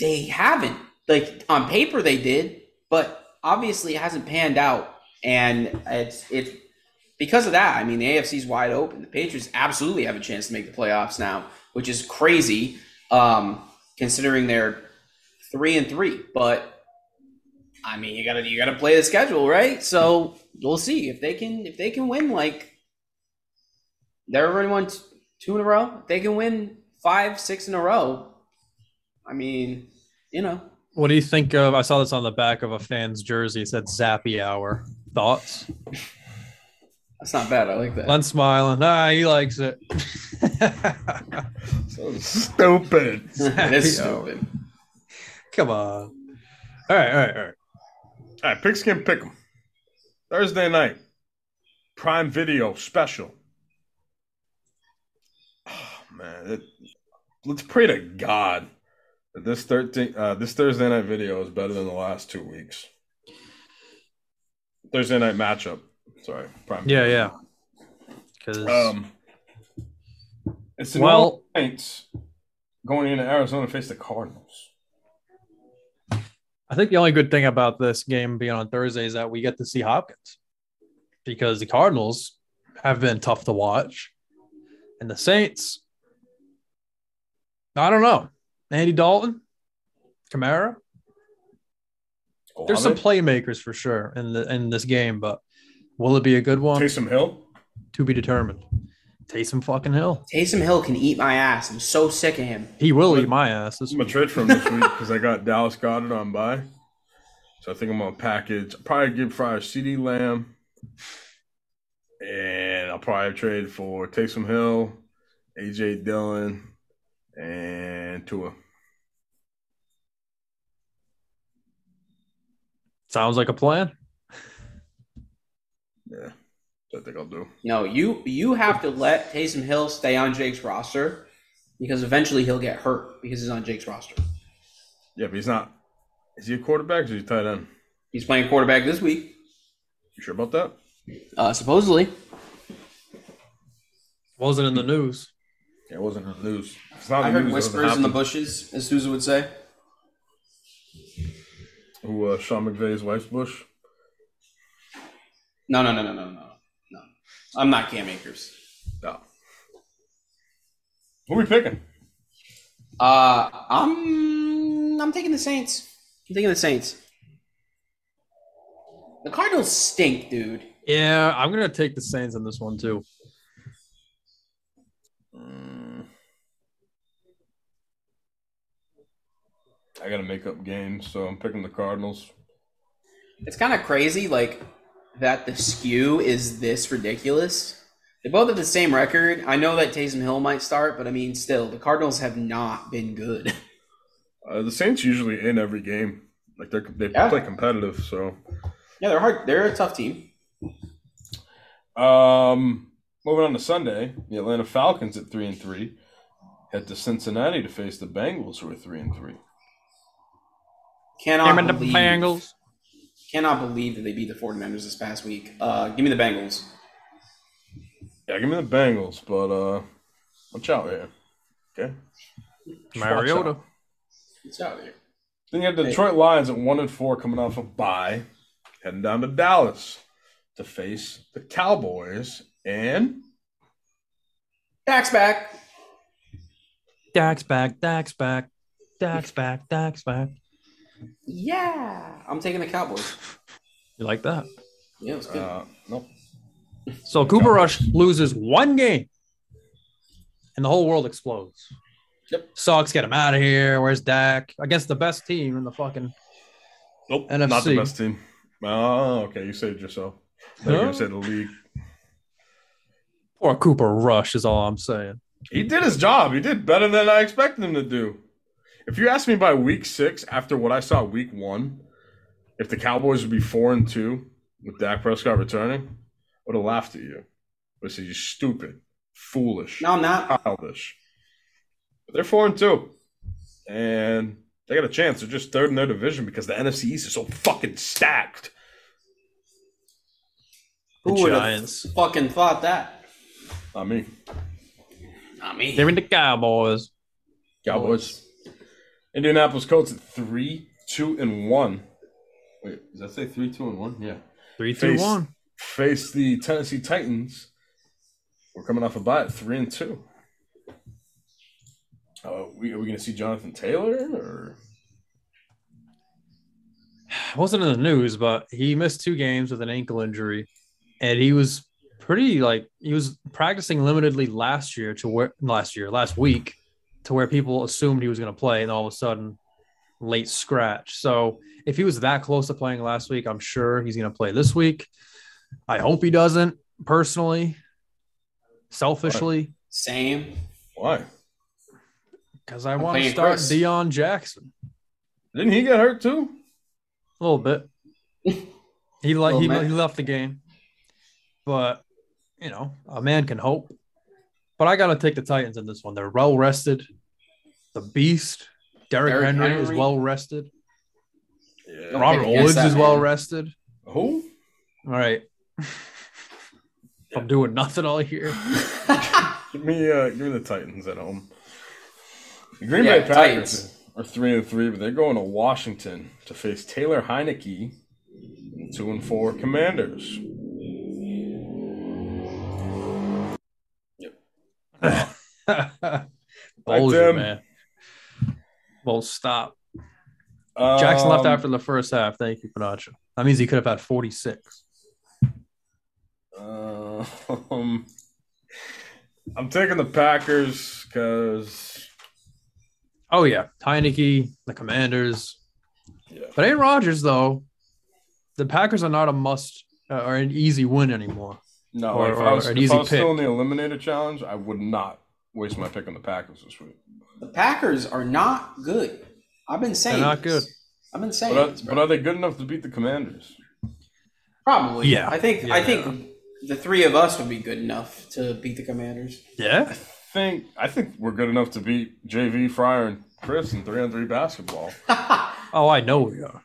they haven't. Like on paper, they did, but obviously it hasn't panned out, and it's it's because of that. I mean, the AFC's wide open. The Patriots absolutely have a chance to make the playoffs now, which is crazy, um, considering they're three and three. But I mean, you gotta you gotta play the schedule, right? So we'll see if they can if they can win like they're already won two in a row. If they can win five, six in a row. I mean, you know, What do you think of? I saw this on the back of a fan's jersey. It said "Zappy Hour." Thoughts? that's not bad. I like that. Len smiling. Ah, he likes it. So stupid. it is stupid. Come on. All right, all right, all right. All right, pigskin pick 'em. Thursday night, Prime Video special. Oh man, it, let's pray to God that this thirteen, uh, this Thursday night video is better than the last two weeks. Thursday night matchup. Sorry, Prime. Yeah, yeah. Because Um, it's the Well- Saints going into Arizona to face the Cardinals. I think the only good thing about this game being on Thursday is that we get to see Hopkins because the Cardinals have been tough to watch. And the Saints, I don't know. Andy Dalton, Kamara. There's some playmakers for sure in the in this game, but will it be a good one? Taysom Hill. To be determined. Taysom fucking Hill. Taysom Hill can eat my ass. I'm so sick of him. He will eat my ass. This I'm gonna trade for him this week because I got Dallas Goedert on by. So I think I'm gonna package. I'll probably give Fryer CeeDee Lamb, and I'll probably trade for Taysom Hill, AJ Dillon, and Tua. sounds like a plan. Yeah, that's what I think I'll do. No, you you have to let Taysom Hill stay on Jake's roster because eventually he'll get hurt because he's on Jake's roster. Yeah, but he's not. Is he a quarterback or is he a tight end? He's playing quarterback this week, You sure about that? uh, supposedly. Wasn't in the news. Yeah, it wasn't in the news. It's not I the heard news, whispers in the bushes, as Sousa would say. Who uh, Sean McVay's wife's bush? No, no, no, no, no, no, no. I'm not Cam Akers. No. Who are we picking? Uh, I'm I'm taking the Saints. I'm taking the Saints. The Cardinals stink, dude. Yeah, I'm gonna take the Saints on this one too. Mm. I gotta make up games, so I'm picking the Cardinals. It's kind of crazy, like that the skew is this ridiculous. They both have the same record. I know that Taysom Hill might start, but I mean, still, the Cardinals have not been good. Uh, the Saints usually in every game. Like they're they Yeah. play competitive, so Yeah, they're hard. They're a tough team. um moving on to Sunday, the Atlanta Falcons at three and three head to Cincinnati to face the Bengals who are three and three. Cannot Damn it, the believe, Bengals. Cannot believe that they beat the 49ers this past week. Uh, give me the Bengals. Yeah, give me the Bengals, but uh watch out here. Okay. Just watch Mariota. out. It's out here. Then you have the Detroit Lions at one and four coming off a bye, heading down to Dallas to face the Cowboys and Dax back. Dax back. Dax back. Dax back. Dax back. Yeah, I'm taking the Cowboys. You like that? Yeah, it's good. uh nope. So Cooper Rush loses one game, and the whole world explodes. Yep. Sucks. Get him out of here. Where's Dak against the best team in the fucking? Nope. NFC. Not the best team. Oh, okay. You saved yourself. I thought you were gonna say the league. Or Cooper Rush is all I'm saying. He did his job. He did better than I expected him to do. If you asked me by week six, after what I saw week one, if the Cowboys would be four and two with Dak Prescott returning, I would have laughed at you. I would say you're stupid, foolish, No, I'm not. childish. But they're four and two. And they got a chance. They're just third in their division because the NFC East is so fucking stacked. The Who would have fucking thought that? Not me. Not me. Give in the Cowboys. Cowboys. Indianapolis Colts at three, two, and one. Wait, does that say three, two, and one? Yeah. Three, two, Face- one. Face the Tennessee Titans. We're coming off a bye at three and two. Uh, we, are we going to see Jonathan Taylor or? wasn't in the news, but he missed two games with an ankle injury, and he was pretty like he was practicing limitedly last year to where last year last week to where people assumed he was going to play, and all of a sudden late scratch. So if he was that close to playing last week, I'm sure he's going to play this week. I hope he doesn't personally, selfishly, Same. Why? because I I'm want to start Chris. Deion Jackson Didn't he get hurt too? a little bit. He like Little he, he left the game, but you know a man can hope. But I got to take the Titans in this one. They're well rested. The beast, Derrick Derrick Henry, is well rested. Yeah. Robert pick against Woods that is well rested. Who? All right. I'm doing nothing all year. Give me, uh, give me the Titans at home. The Green Yeah, Bay Packers Titans. are three and three, but they're going to Washington to face Taylor Heinicke, two and four Commanders. Bolger, Tim. man. Well, stop. Jackson left Um, after the first half. Thank you, Panacha. That means he could have had 46. Uh, um, I'm taking the Packers because Oh, yeah. Heinicke, the Commanders. Yeah. But Aaron Rodgers, though, the Packers are not a must uh, or an easy win anymore. No, Or- if I was, if easy I was still in the Eliminator Challenge, I would not waste my pick on the Packers this week. The Packers are not good. I've been saying They're not this. good. I've been saying But are, this, but are they good enough to beat the Commanders? Probably. Yeah. I think Yeah, I think the three of us would be good enough to beat the Commanders. Yeah. I think I think we're good enough to beat JV Fryer and Chris in three on three basketball. Oh, I know we are.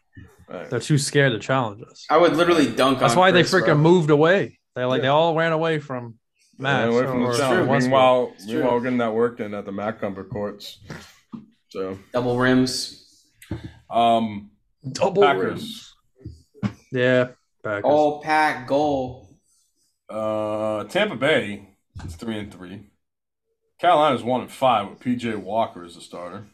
Right. They're too scared to challenge us. I would literally dunk That's on why Chris, they freaking bro. moved away. They like Yeah. they all ran away from Matt. away from the or- challenge. or Westbrook. Meanwhile, meanwhile, getting that work in at the Macumber courts. So, double rims. um, double Packers. rims. Yeah, Packers. All pack goal. Uh, Tampa Bay is three and three. Carolina's one and five with PJ Walker as a starter.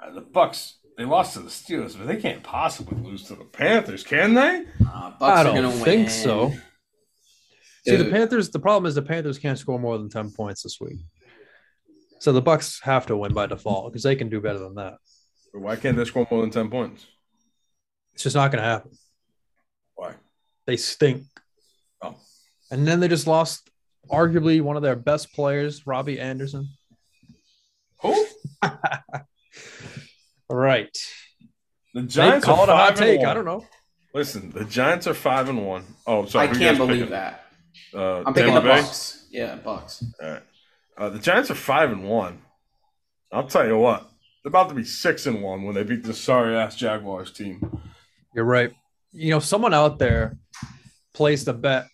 Uh, the Bucks they lost to the Steelers, but they can't possibly lose to the Panthers, can they? Uh, Bucks I are don't gonna think win. so. See, the Panthers. The problem is the Panthers can't score more than ten points this week. So the Bucks have to win by default because they can do better than that. Why can't they score more than ten points? It's just not going to happen. Why? They stink. Oh. And then they just lost arguably one of their best players, Robbie Anderson. Who? All right. The They Giants call are it a five hot and take. one. I don't know. Listen, the Giants are five and one. Oh, sorry. I can't believe picking? that. Uh, I'm picking the Bay? Bucks. Yeah, Bucks. All right. Uh, the Giants are five and one. I'll tell you what, they're about to be six and one when they beat this sorry ass Jaguars team. You're right. You know, someone out there placed a bet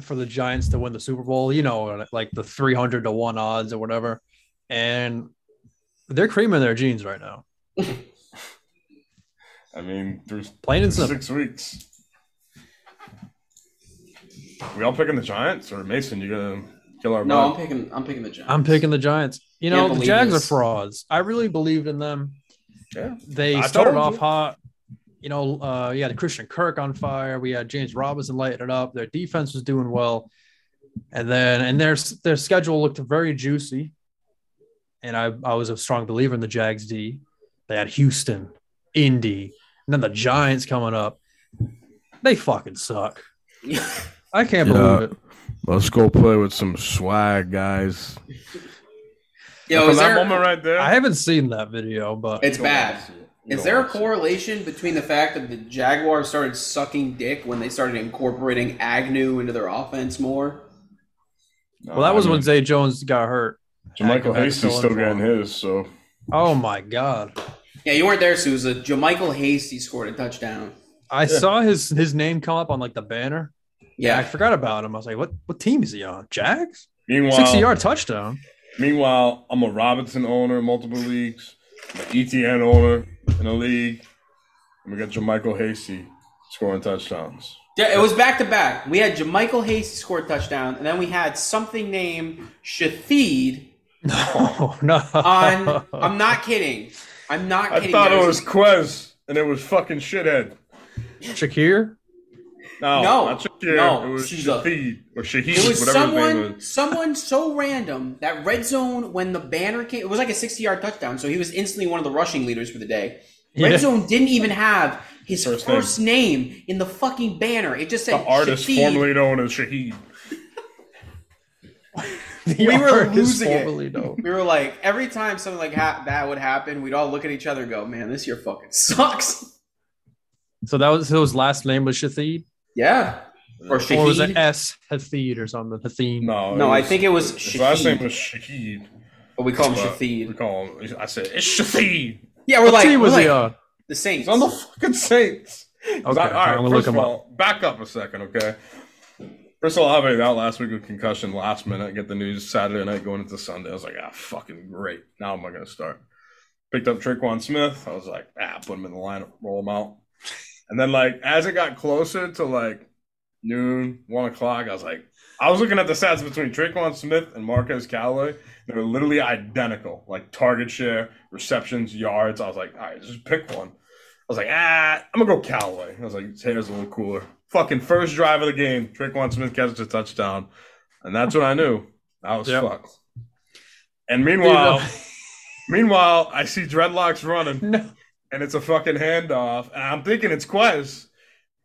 for the Giants to win the Super Bowl, you know, like the 300 to 1 odds or whatever. And they're creaming their jeans right now. I mean, there's Plain and simple. six weeks. We all picking the Giants or Mason? You gonna kill our No, I'm picking. I'm picking the Giants. I'm picking the Giants. You Can't know, the Jags this. are frauds. I really believed in them. Yeah. They I started off you. hot. You know, uh, you had Christian Kirk on fire. We had James Robinson lighting it up. Their defense was doing well, and then and their their schedule looked very juicy. And I I was a strong believer in the Jags D. They had Houston, Indy, and then the Giants coming up. They fucking suck. I can't Yeah. believe it. Let's go play with some swag, guys. Yo, From is that there? moment right there, I haven't seen that video, but It's bad. wanna see it. You Is there a wanna it. correlation between the fact that the Jaguars started sucking dick when they started incorporating Agnew into their offense more? No, well, that was I when mean, Zay Jones got hurt. Jermichael Agnew had Hasty's still for getting his. So Oh my god. Yeah, you weren't there, Souza. JaMycal Hasty scored a touchdown. I saw his his name come up on like the banner. I forgot about him. I was like, what what team is he on? Jags? meanwhile, 60 yard touchdown. Meanwhile, I'm a Robinson owner in multiple leagues, I'm an ETN owner in a league, and we got JaMycal Hasty scoring touchdowns. yeah, it was back to back. We had JaMycal Hasty score a touchdown, and then we had something named Shafid No, no. on. I'm not kidding. I'm not kidding. I thought There it was Quez, and it was fucking shithead. Shakir? No, No, not Shakir. no, it was she's a- Shahid or Shahid, It was whatever his name someone, is. someone so random that red zone when the banner came. It was like a 60 yard touchdown, so he was instantly one of the rushing leaders for the day. Red Yeah. zone didn't even have his First first, name. name. in the fucking banner. It just said The artist Shafid. formerly known as Shahid. We were losing it. known. We were like, every time something like ha- that would happen, we'd all look at each other and go, "Man, this year fucking sucks." So that was his last name was Shahid. Yeah, or Or was it S Hathid or something? Hathid. No, No, it I think it was His last name Shahid. was Shahid. But we call him but We call him. I said it's Shahid. Yeah, we're What like, team we're was like he on? the Saints. He's on the fucking Saints. Okay, all right, I'm gonna look first of him up. all, back up a second, okay? Chris Olave out last week with concussion last minute. Get the news Saturday night going into Sunday. I was like, ah, fucking great. Now am I going to start? Picked up Tre'Quan Smith. I was like, ah, put him in the lineup, roll him out. And then, like, as it got closer to like noon, one o'clock, I was like, I was looking at the stats between Tre'Quan Smith and Marquez Callaway, They're literally identical, like target share, receptions, yards. I was like, all right, just pick one. I was like, ah, I'm gonna go Callaway. I was like, his hair's a little cooler. Fucking first drive of the game, Tre'Quan Smith catches a touchdown, and that's when I knew I was Yep. fucked. And meanwhile, meanwhile, I see dreadlocks running no. and it's a fucking handoff, and I'm thinking it's Quez.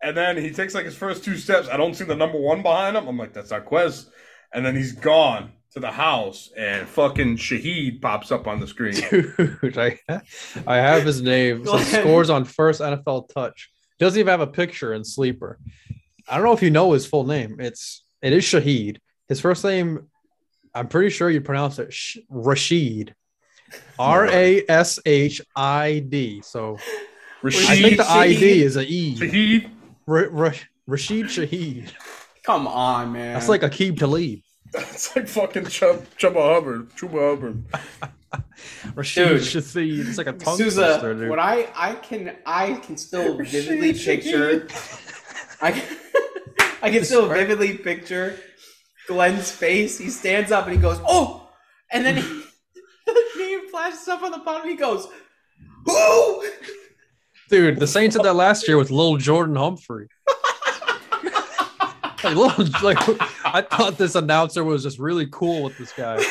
And then he takes like his first two steps. I don't see the number one behind him. I'm like, that's not Quez. And then he's gone to the house, and fucking Shaheed pops up on the screen. Dude, I, I have his name. So scores on first NFL touch. Doesn't even have a picture in sleeper. I don't know if you know his full name. It's it is Shahid. His first name, I'm pretty sure you pronounce it Sh- Rashid. R A S H I D. So I think the ID is a E. Shaheed. Ra- Ra- Rashid Shahid. Come on, man. That's like Aqib Talib. It's like fucking Chub, Chuba Hubbard. Chuba Hubbard. Rashid Dude. Shahid. It's like a tongue Sousa. twister, dude. What I I can I can still vividly picture. I can, I can still vividly picture Glenn's face. He stands up and he goes, "Oh!" And then he, the name flashes up on the bottom. He goes, "Who?" Dude, the Saints did that last year with little Jordan Humphrey. like, Lil, like, I thought this announcer was just really cool with this guy. And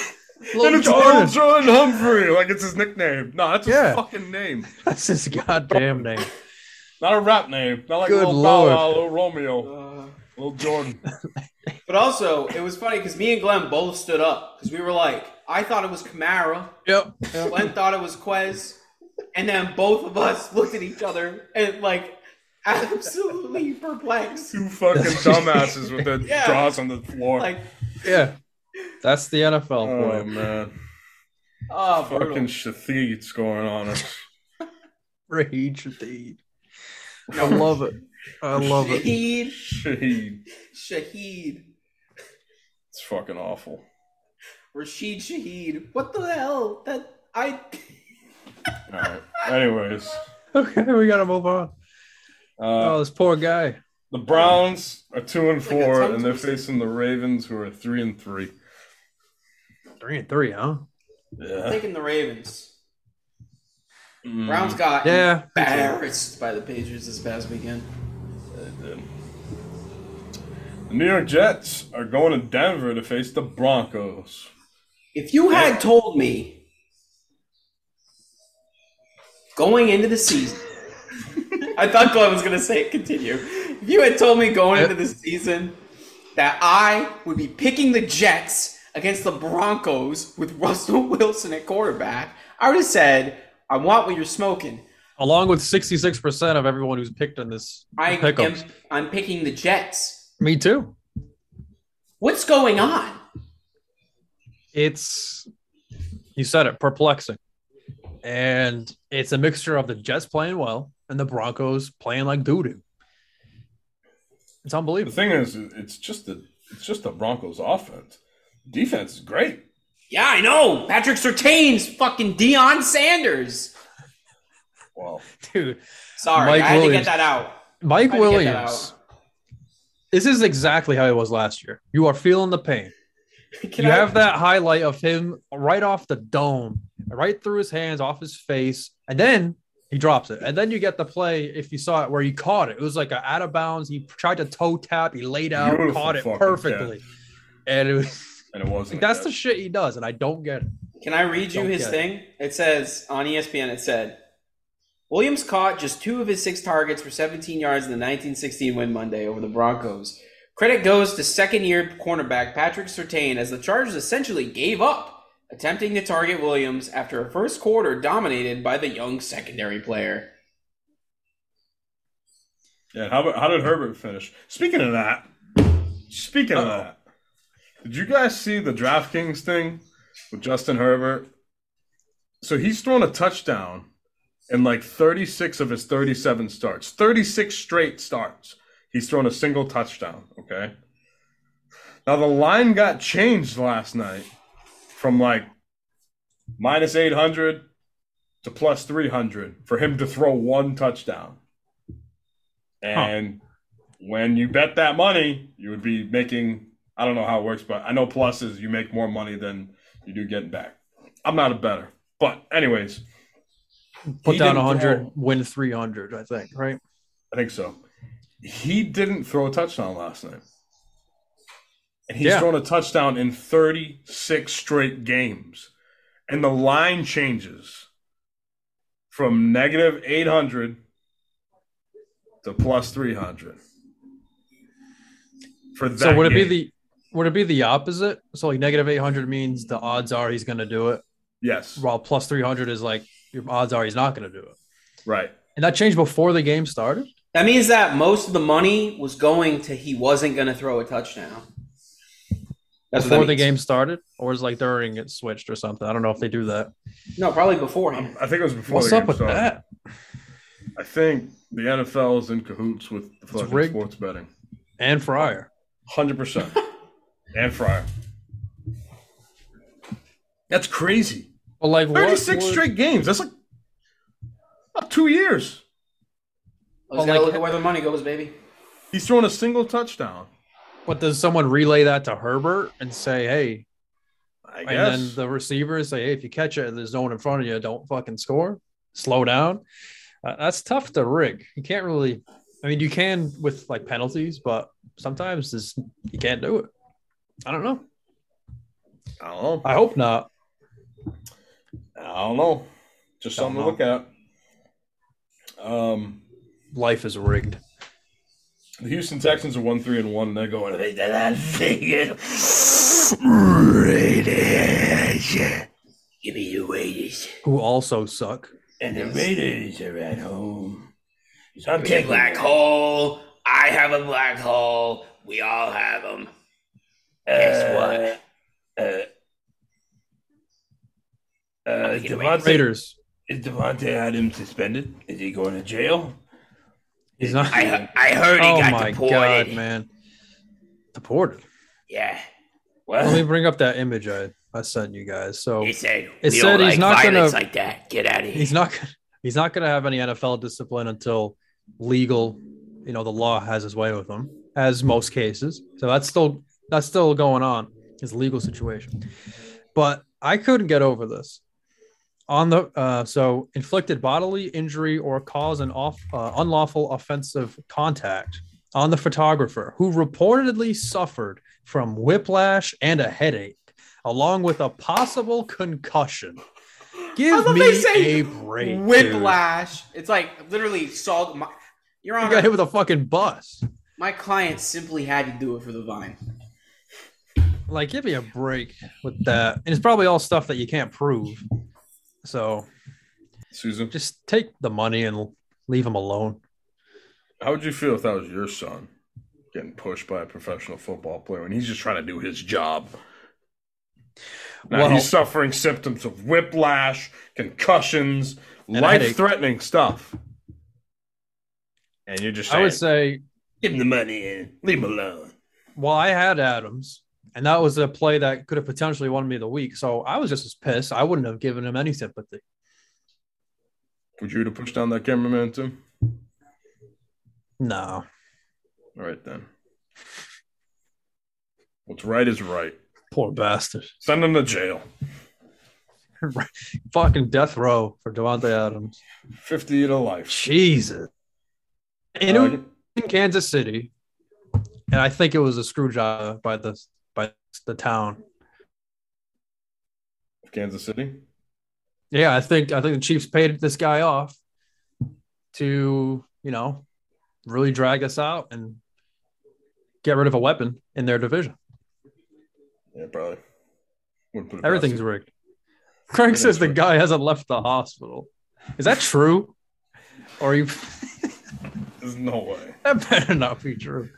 it's Lil Jordan. Jordan Humphrey. Like it's his nickname. No, that's his Yeah. fucking name. That's his goddamn name. Not a rap name. Not like Good Lil Bow Lord. Wow, Lil Romeo, Uh, Lil Jordan. but also, it was funny because me and Glenn both stood up because we were like, I thought it was Kamara. Yep. Glenn thought it was Quez, and then both of us looked at each other and like absolutely perplexed. Two fucking dumbasses with their Yeah. jaws on the floor. Like, Yeah. That's the NFL oh for you. man. oh, brutal. Fucking Shathid's going on us. Rage Shahid. I love it. I love it. Shahid, Shaheed. Shahid, It's fucking awful. Rashid Shahid. What the hell? That I. All right. Anyways, Okay, we gotta move on. uh, Oh, this poor guy. the Browns are two and It's like four, and they're facing the Ravens, who are three and three. Three and three, huh? Yeah. Taking the Ravens. Mm, Browns got Yeah. embarrassed by the Patriots this past weekend. they did. The New York Jets are going to Denver to face the Broncos. If you had told me going into the season, I thought Glenn was going to say continue. If you had told me going into the season that I would be picking the Jets against the Broncos with Russell Wilson at quarterback, I would have said, I want what you're smoking. Along with 66% of everyone who's picked in this I am. I'm picking the Jets. Me too. What's going on? It's you said it, perplexing. And it's a mixture of the Jets playing well and the Broncos playing like doo doo. It's unbelievable. The thing is, it's just the it's just the Broncos' offense. Defense is great. Yeah, I know. Patrick Surtain's fucking Deion Sanders. Well, Dude, Sorry, Mike I had to get that out. Mike I had to get that Williams. This is exactly how it was last year. You are feeling the pain. Can you I- have that highlight of him right off the dome, right through his hands, off his face, and then he drops it. And then you get the play, if you saw it, where he caught it. It was like a out of bounds. He tried to toe tap, he laid out, Beautiful caught it fucking perfectly. And it was and it wasn't. like, that's a the shit he does, and I don't get it. Can I read you Don't his get it. thing? It says on ESPN. It said Williams caught just two of his six targets for 17 yards in the 1916 win Monday over the Broncos. Credit goes to second-year cornerback Patrick Surtain as the Chargers essentially gave up attempting to target Williams after a first quarter dominated by the young secondary player. Yeah. How how did Herbert finish? Speaking of that, speaking of Uh-oh. that, did you guys see the DraftKings thing with Justin Herbert? So he's thrown a touchdown in like 36 of his 37 starts. 36 straight starts. He's thrown a single touchdown. Okay. Now the line got changed last night from like minus 800 to plus 300 for him to throw one touchdown. And when you bet that money, you would be making I don't know how it works, but I know plus is you make more money than You do getting back. I'm not a better, but anyways, Put down didn't 100, throw- win 300, I think, right? I think so. He didn't throw a touchdown last night. And he's Yeah. thrown a touchdown in 36 straight games. And the line changes from negative 800 to plus 300. For that So would it be the would it be the opposite? So like negative 800 means the odds are he's going to do it, Yes. while plus 300 is like your odds are he's not going to do it. Right. And that changed before the game started. That means that most of the money was going to he wasn't going to throw a touchdown. That's before that the game started, or is like during it switched or something. I don't know if they do that. No, probably beforehand. I think it was before What's the up game with started. that? I think the NFL is in cahoots with the fucking sports betting. And Fryer. 100%. and Fryer. That's crazy. But like what 36 straight games. That's like about two years. Let's Well, gotta like- look at where the money goes, baby. He's thrown a single touchdown. But does someone relay that to Herbert and say, "Hey," I and then the receivers say, "Hey, if you catch it and there's no one in front of you, don't fucking score. Slow down." Uh, that's tough to rig. You can't really. I mean, you can with like penalties, but sometimes this you can't do it. I don't know. I don't know. I hope not. I don't know. Just Don't something to look at. Um, Life is rigged. the Houston Texans are one three and one, and they're going. They did that thing. Raiders. Give me your Raiders. Who also suck. And the Raiders are at home. So I'm It's taking black hole. I have a black hole. We all have them. Guess what? Uh, uh, is Taking away. Davante, Raiders. is Davante Adams suspended? Is he going to jail? He's not. I I heard he oh got my deported. god, man! Deported. Yeah, Well, Let me bring up that image I, I sent you guys. So he said. It we said don't he's like not gonna- like that. Get out of here. he's not he's not going to have any NFL discipline until legal, you know, the law has his way with him, as most cases. So that's still that's still going on, his legal situation. But I couldn't get over this. On the uh, so inflicted bodily injury or cause an off uh, unlawful offensive contact on the photographer who reportedly suffered from whiplash and a headache, along with a possible concussion. Give me a break. dude. Whiplash. It's like literally salt. My, Your You got hit with a fucking bus. my client simply had to do it for the vine. Like, give me a break with that. And it's probably all stuff that you can't prove. So Susan, just take the money and leave him alone. how would you feel if that was your son getting pushed by a professional football player and he's just trying to do his job? Now Well- he's suffering symptoms of whiplash, concussions, And a headache. life-threatening stuff. And you're just I would say, give him the money and leave him alone. well, I had Adams, and that was a play that could have potentially won me the week. So I was just as pissed. I wouldn't have given him any sympathy. Would you have pushed down that cameraman too? No. All right then. What's right is right. Poor bastard. Send him to jail. Fucking death row for Davante Adams. Fifty to life. Jesus. In, Uh, in Kansas City, and I think it was a screw job by the the town. Kansas City. Yeah, I think I think the Chiefs paid this guy off to you know really drag us out and get rid of a weapon in their division. Yeah, probably. Wouldn't put it past Everything's rigged. Craig says the guy hasn't left the hospital. Is that true? Or you? There's no way. that better not be true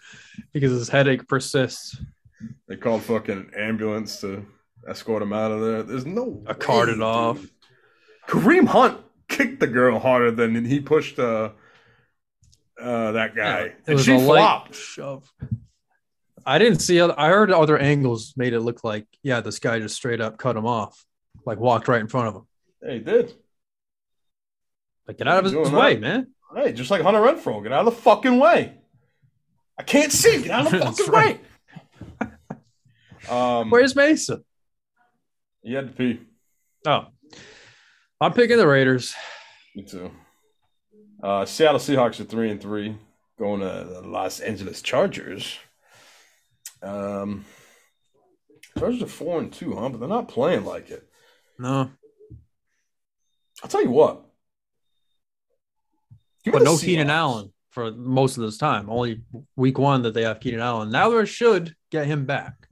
because his headache persists. They called fucking ambulance to escort him out of there. There's no I carted way, off. Kareem Hunt kicked the girl harder than he pushed uh, uh that guy, It and she a light flopped. shove. I didn't see. other- I heard other angles made it look like yeah, this guy just straight up cut him off, like walked right in front of him. Yeah, he did. Like get out of his Doing way, that. man. Hey, just like Hunter Renfrow, get out of the fucking way. I can't see. Get out of the fucking right. way. Um, Where's Mason? He had to pee. Oh, I'm picking the Raiders. Me too. Uh, Seattle Seahawks are three and three, going to the Los Angeles Chargers. Um, Chargers are four and two, huh? But they're not playing like it. No, I'll tell you what. But no Keenan Allen for most of this time. Only week one that they have Keenan Allen. Now they should get him back.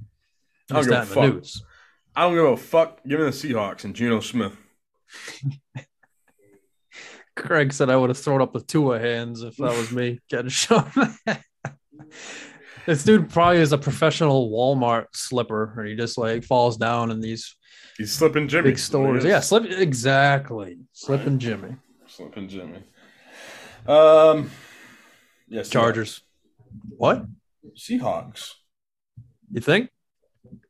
I don't give a fuck. news. I don't give a fuck. Give me the Seahawks and Geno Smith. Craig said I would have thrown up the Tua hands if that was me getting shot. this dude probably is a professional Walmart slipper, or he just like falls down in these He's slipping Jimmy. big stores. Yeah, slip exactly. Slipping Jimmy. Slipping Jimmy. Um, yes, Chargers. What? Seahawks. You think?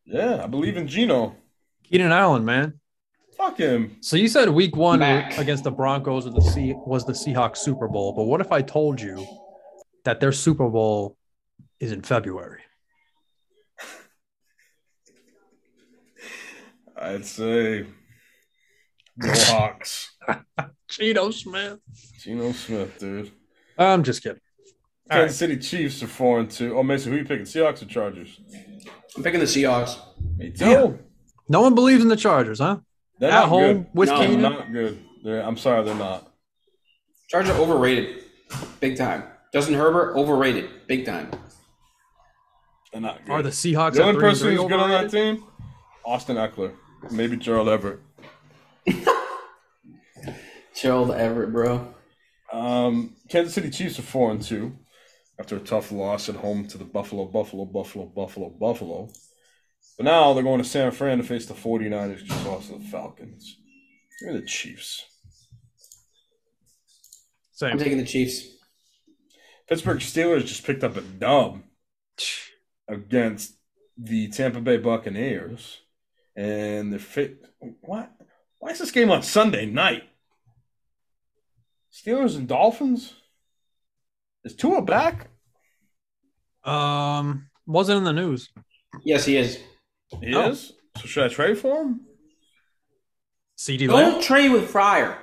Yeah, I believe in Geno. Keenan Allen, man. Fuck him. So you said week one Back. against the Broncos or the C was the Seahawks Super Bowl, but what if I told you that their Super Bowl is in February? I'd say Go Hawks. Geno Smith. Geno Smith, dude. I'm just kidding. All Kansas City Chiefs are four and two. Oh, Mason, who you picking? Seahawks or Chargers? I'm picking the Seahawks. Me too. Damn. No one believes in the Chargers, huh? They're At not home good. with No, They're Keenan. not good. They're, I'm sorry, they're not. Chargers are overrated, big time. Justin Herbert overrated, big time. They're not good. Are the Seahawks the at only three and person three who's good on that overrated? team? Austin Ekeler. Maybe Gerald Everett. Gerald Everett, bro. Um, Kansas City Chiefs are four and two after a tough loss at home to the Buffalo, Buffalo, Buffalo, Buffalo, Buffalo. But now they're going to San Fran to face the 49ers, just lost to the Falcons. Give me the Chiefs. Same. I'm taking the Chiefs. Pittsburgh Steelers just picked up a dub against the Tampa Bay Buccaneers, and they're fit. What? Why is this game on Sunday night? Steelers and Dolphins. Is Tua back? Um, wasn't in the news. Yes, he is. He Oh. is. So should I trade for him? CeeDee Lamb. Don't trade with Fryer.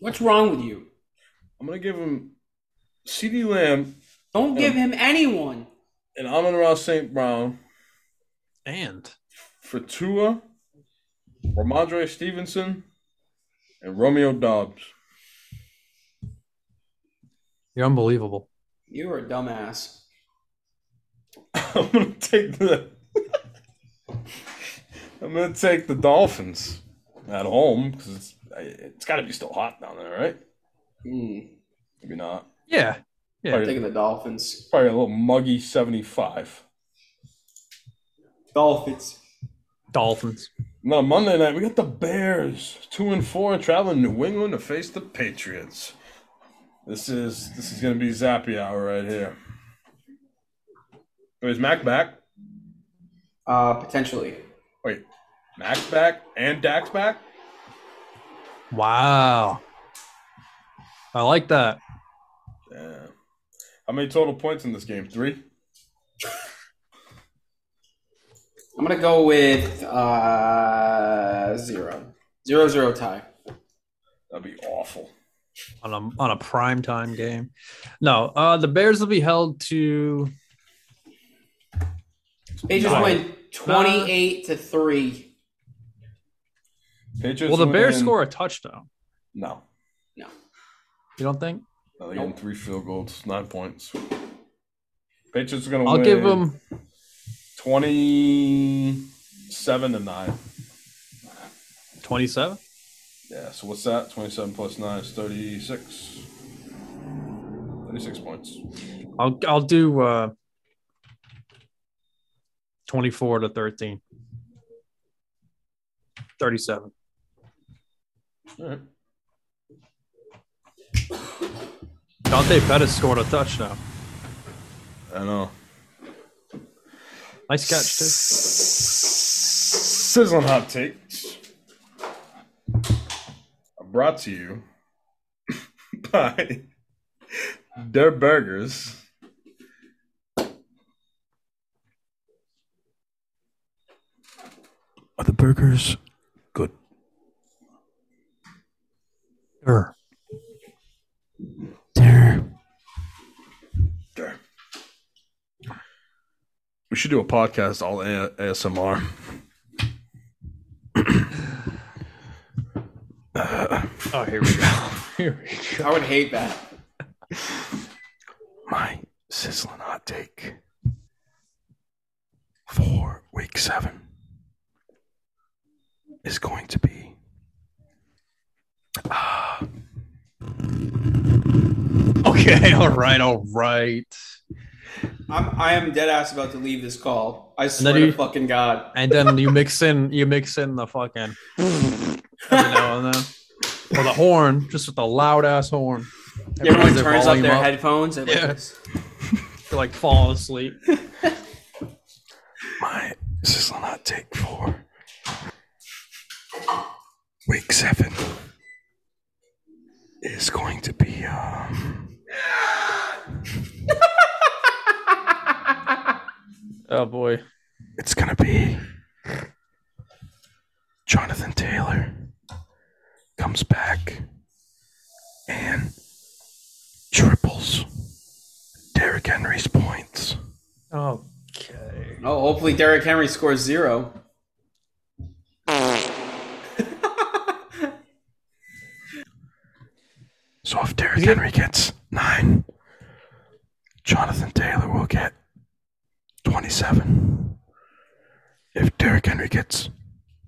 What's wrong with you? I'm gonna give him CeeDee Lamb Don't give him anyone. and Amon-Ra St. Brown And for Tua, Rhamondre Stevenson, and Romeo Doubs. You're unbelievable. You are a dumbass. I'm gonna take the. I'm gonna take the Dolphins at home because it's it's got to be still hot down there, right? Hmm. Maybe not. Yeah. Yeah. I'm taking the Dolphins. Probably a little muggy 75. Dolphins. Dolphins. No, Monday night we got the Bears, two and four, traveling to New England to face the Patriots. This is this is gonna be Zappy hour right here. Wait, Mac back? Uh, potentially. Wait, Mac's back and Dak's back? Wow. I like that. Damn. How many total points in this game? Three? I'm gonna go with uh zero. Zero zero tie. That'd be awful. On a on a prime time game. No, uh the Bears will be held to Patriots Nah. win twenty eight to three. Patriots well the Bears win- score a touchdown. No. No. You don't think? No, they're getting three field goals, nine points. Patriots are gonna I'll win give them 27 to 9. 27. Yeah, so what's that? 27 plus 9 is 36. 36 points. I'll I'll do uh 24 to 13. 37. All right. Dante Pettis scored a touchdown. I know. Nice catch too. Sizzling hot takes are brought to you by Der Burgers. Are the burgers good? Sure. There. Sure. We should do a podcast all ASMR. Oh, here we go. Here we go. I would hate that. My sizzling hot take for week seven is going to be ah, Okay, all right, all right. I'm I am dead ass about to leave this call. I swear then to you- fucking god. And then you mix in you mix in the fucking every now and then. Or the horn, just with the loud ass horn. Everyone Raise turns up volume their headphones and like Yeah. this. They're like falling asleep. my sizzling not take four. week seven is going to be um, Oh boy. it's gonna be Jonathan Taylor comes back and triples Derrick Henry's points. Okay. Oh, hopefully Derrick Henry scores zero. So if Derrick Henry gets nine, Jonathan Taylor will get 27. If Derrick Henry gets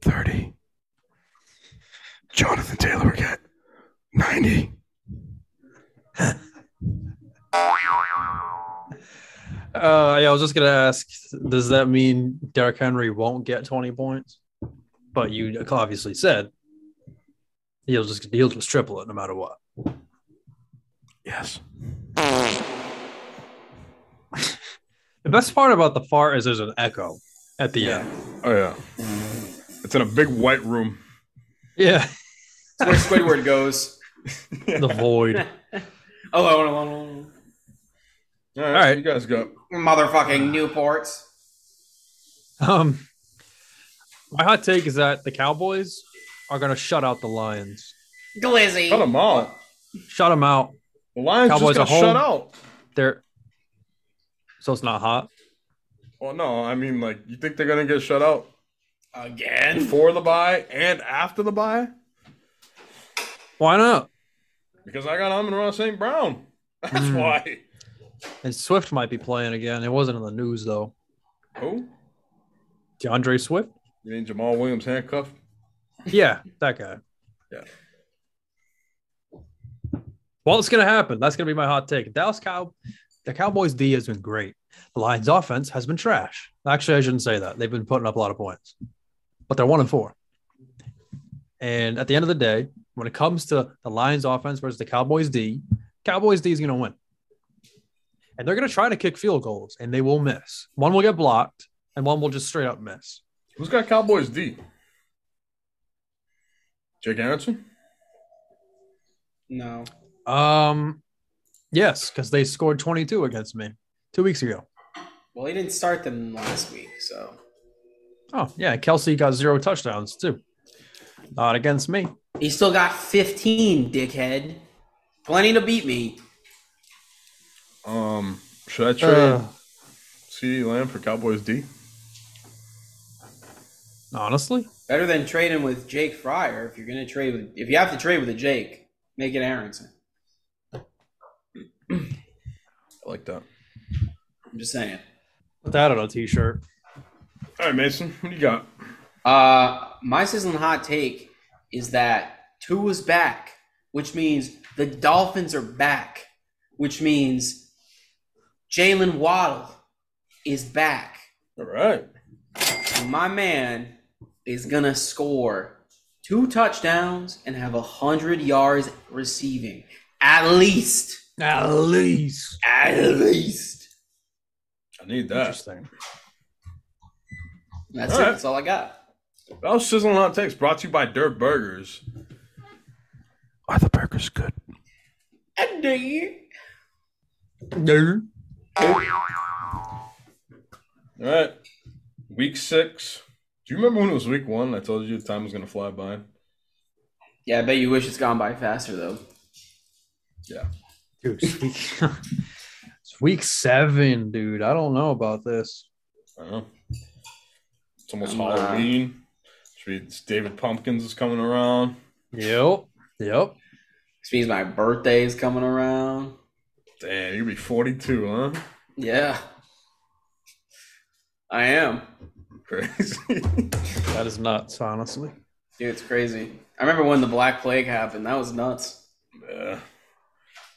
30, Jonathan Taylor will get 90. Uh, yeah, I was just gonna ask, does that mean Derrick Henry won't get 20 points? But you obviously said he'll just he'll just triple it no matter what. Yes. The best part about the fart is there's an echo at the end. Oh, yeah. It's in a big white room. Yeah, That's where Squidward goes. the void. Oh, I want to. All right. right. You guys go. Motherfucking Newports. Um, my hot take is that the Cowboys are gonna shut out the Lions. Glizzy. Shut them out. Shut them out. The Lions Cowboys just got at home. shut out. They're so it's not hot. Well, no, I mean, like, you think they're going to get shut out Again. before the buy and after the bye? Why not? Because I got Amon-Ra St. Brown. That's Hmm. why. And Swift might be playing again. It wasn't in the news though. Who? D'Andre Swift. You mean Jamaal Williams handcuffed? Yeah, that guy. Yeah. Well, it's gonna happen. That's gonna be my hot take. Dallas Cow, the Cowboys D has been great. The Lions offense has been trash. Actually, I shouldn't say that. They've been putting up a lot of points, but they're one and four. And at the end of the day, when it comes to the Lions offense versus the Cowboys D, Cowboys D is gonna win. And they're gonna try to kick field goals, and they will miss. One will get blocked, and one will just straight up miss. Who's got Cowboys D? Jake Aronson? No. Um, yes, because they scored 22 against me two weeks ago. Well, he didn't start them last week, so. Oh, yeah. Kelce got zero touchdowns too. Not against me. He still got 15, dickhead. Plenty to beat me. Um, should I trade Uh, CeeDee Lamb for Cowboys D? honestly, Better than trading with Jake Fryer. If you're gonna trade with, if you have to trade with a Jake, make it Aronson. I like that. I'm just saying. put that on a t-shirt. All right, Mason, what do you got? Uh, my sizzling hot take is that Tua's back, which means the Dolphins are back, which means Jaylen Waddle is back. All right. My man is gonna score two touchdowns and have a hundred yards receiving, at least. At least. At least. I need that. Interesting. That's All it. right. That's all I got. That was Sizzling Hot Takes brought to you by Dirt Burgers. Are the burgers good? Nerd. All right. Week six. Do you remember when it was week one? I told you the time was gonna fly by. Yeah, I bet you wish it's gone by faster though. Yeah. Dude, it's week, it's week seven, dude. I don't know about this. I know. It's almost I'm, uh, Halloween. Which means David Pumpkins is coming around. Yep. Yep. This means my birthday is coming around. Damn, you'll be 42, huh? Yeah. I am. Crazy. That is nuts, honestly. Dude, it's crazy. I remember when the Black Plague happened. That was nuts. yeah.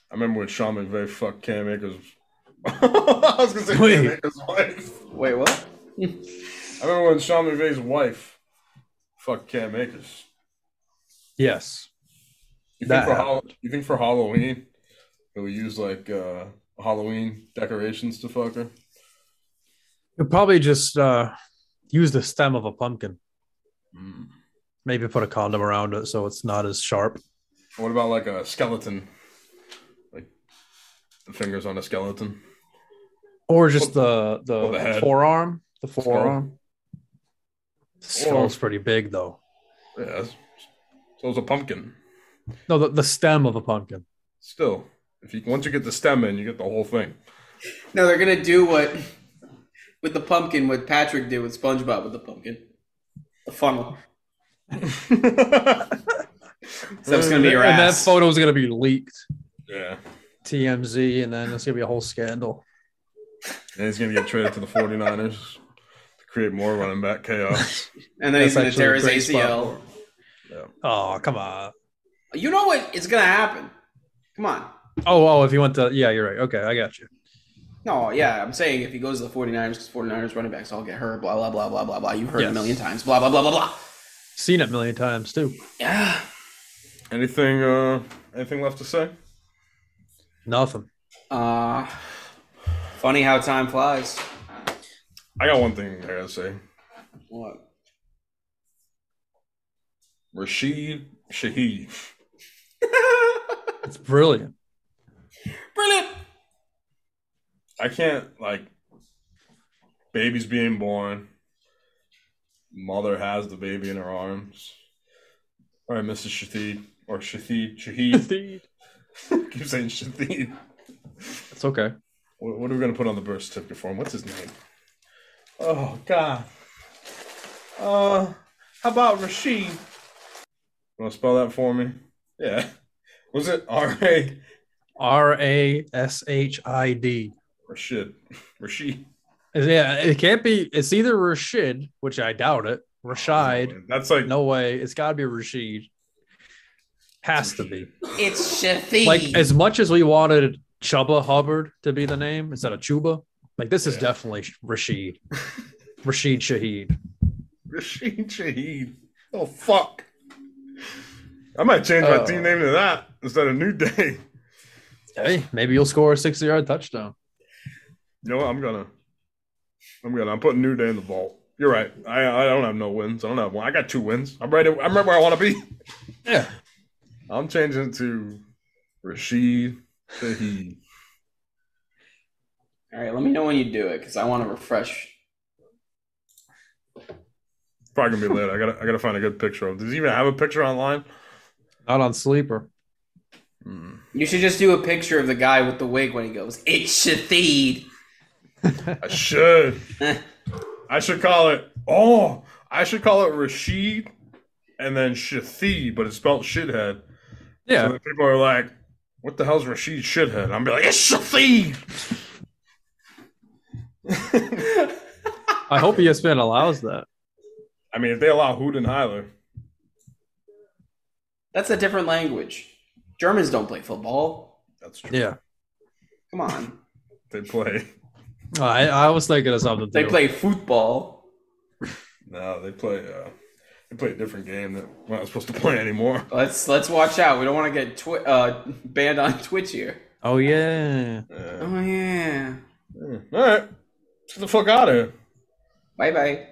I remember when Sean McVay fucked Cam Akers. I was gonna say Cam Wait. Akers' wife. Wait, what? I remember when Sean McVay's wife fucked Cam Akers. Yes. You think for Hall- you think for Halloween they'll use like uh Halloween decorations to fuck her? You'll probably just uh, use the stem of a pumpkin. Mm. Maybe put a condom around it so it's not as sharp. What about like a skeleton? Like the fingers on a skeleton. Or just the the, the forearm. The Skull. Forearm. The skull's pretty big though. Yeah. So it's a pumpkin. No, the, the stem of a pumpkin. Still, if you once you get the stem in, you get the whole thing. No, they're gonna do what with the pumpkin, what Patrick did with SpongeBob with the pumpkin. The funnel. So it's gonna be your and that ass. photo's gonna be leaked. yeah. TMZ, and then it's gonna be a whole scandal. And he's gonna get traded to the 49ers to create more running back chaos. and then he's That's gonna tear his ACL. for Oh, come on. You know what? It's gonna happen. Come on. Oh, oh, if you went to, yeah, you're right. Okay, I got you. No, yeah, I'm saying if he goes to the 49ers, because 49ers running backs all get hurt, blah, blah, blah, blah, blah, blah. You've heard it a million times, blah, blah, blah, blah, blah. Seen it a million times too. Yeah. anything uh anything left to say? Nothing. Uh, funny how time flies. I got one thing I gotta say. What? Rashid Shaheed. It's brilliant. Brilliant. I can't like baby's being born. Mother has the baby in her arms. All right, Mrs. Shaheed or Shaheed Shaheed. Keep saying Shaheed. It's okay. What, what are we gonna put on the birth certificate form? What's his name? Oh God. Uh, how about Rashid? You want to spell that for me? Yeah. Was it R A R A S H I D. Rashid? Rashid. Yeah, it can't be. It's either Rashid, which I doubt it. Rashid. That's like No way. It's got to be Rashid. Has to be. It's Shafi. Like as much as we wanted Chuba Hubbard to be the name instead of Chuba, like this is Yeah. definitely Rashid. Rashid Shaheed. Rashid Shaheed. Oh fuck. I might change my Oh. team uh. name to that instead of New Day. Hey, maybe you'll score a 60 yard touchdown. You know what? I'm gonna. I'm gonna. I'm putting New Day in the vault. You're right. I I don't have no wins. I don't have one. I got two wins. I'm ready. I'm right where I want to be. Yeah. I'm changing to Rashid Shaheed. All right, let me know when you do it because I want to refresh. Probably gonna be late. I gotta I gotta find a good picture of. Does he even have a picture online? Not on sleeper. Hmm. You should just do a picture of the guy with the wig when he goes, "It's Shathid." I should. I should call it. Oh, I should call it Rashid, and then Shathid, but it's spelled shithead. Yeah. then people are like, "What the hell's Rashid shithead?" I'm be like, "It's Shathid." I hope ESPN allows that. I mean, if they allow Hoot and Heiler, That's a different language. Germans don't play football. that's true. Yeah. Come on, They play. I, I was thinking of something. they too. play football. No, they play. Uh, they play a different game that we're not supposed to play anymore. Let's let's watch out. We don't want to get twi- uh, banned on Twitch here. Oh, yeah. Uh, Oh yeah. all right, get the fuck out of here. Bye bye.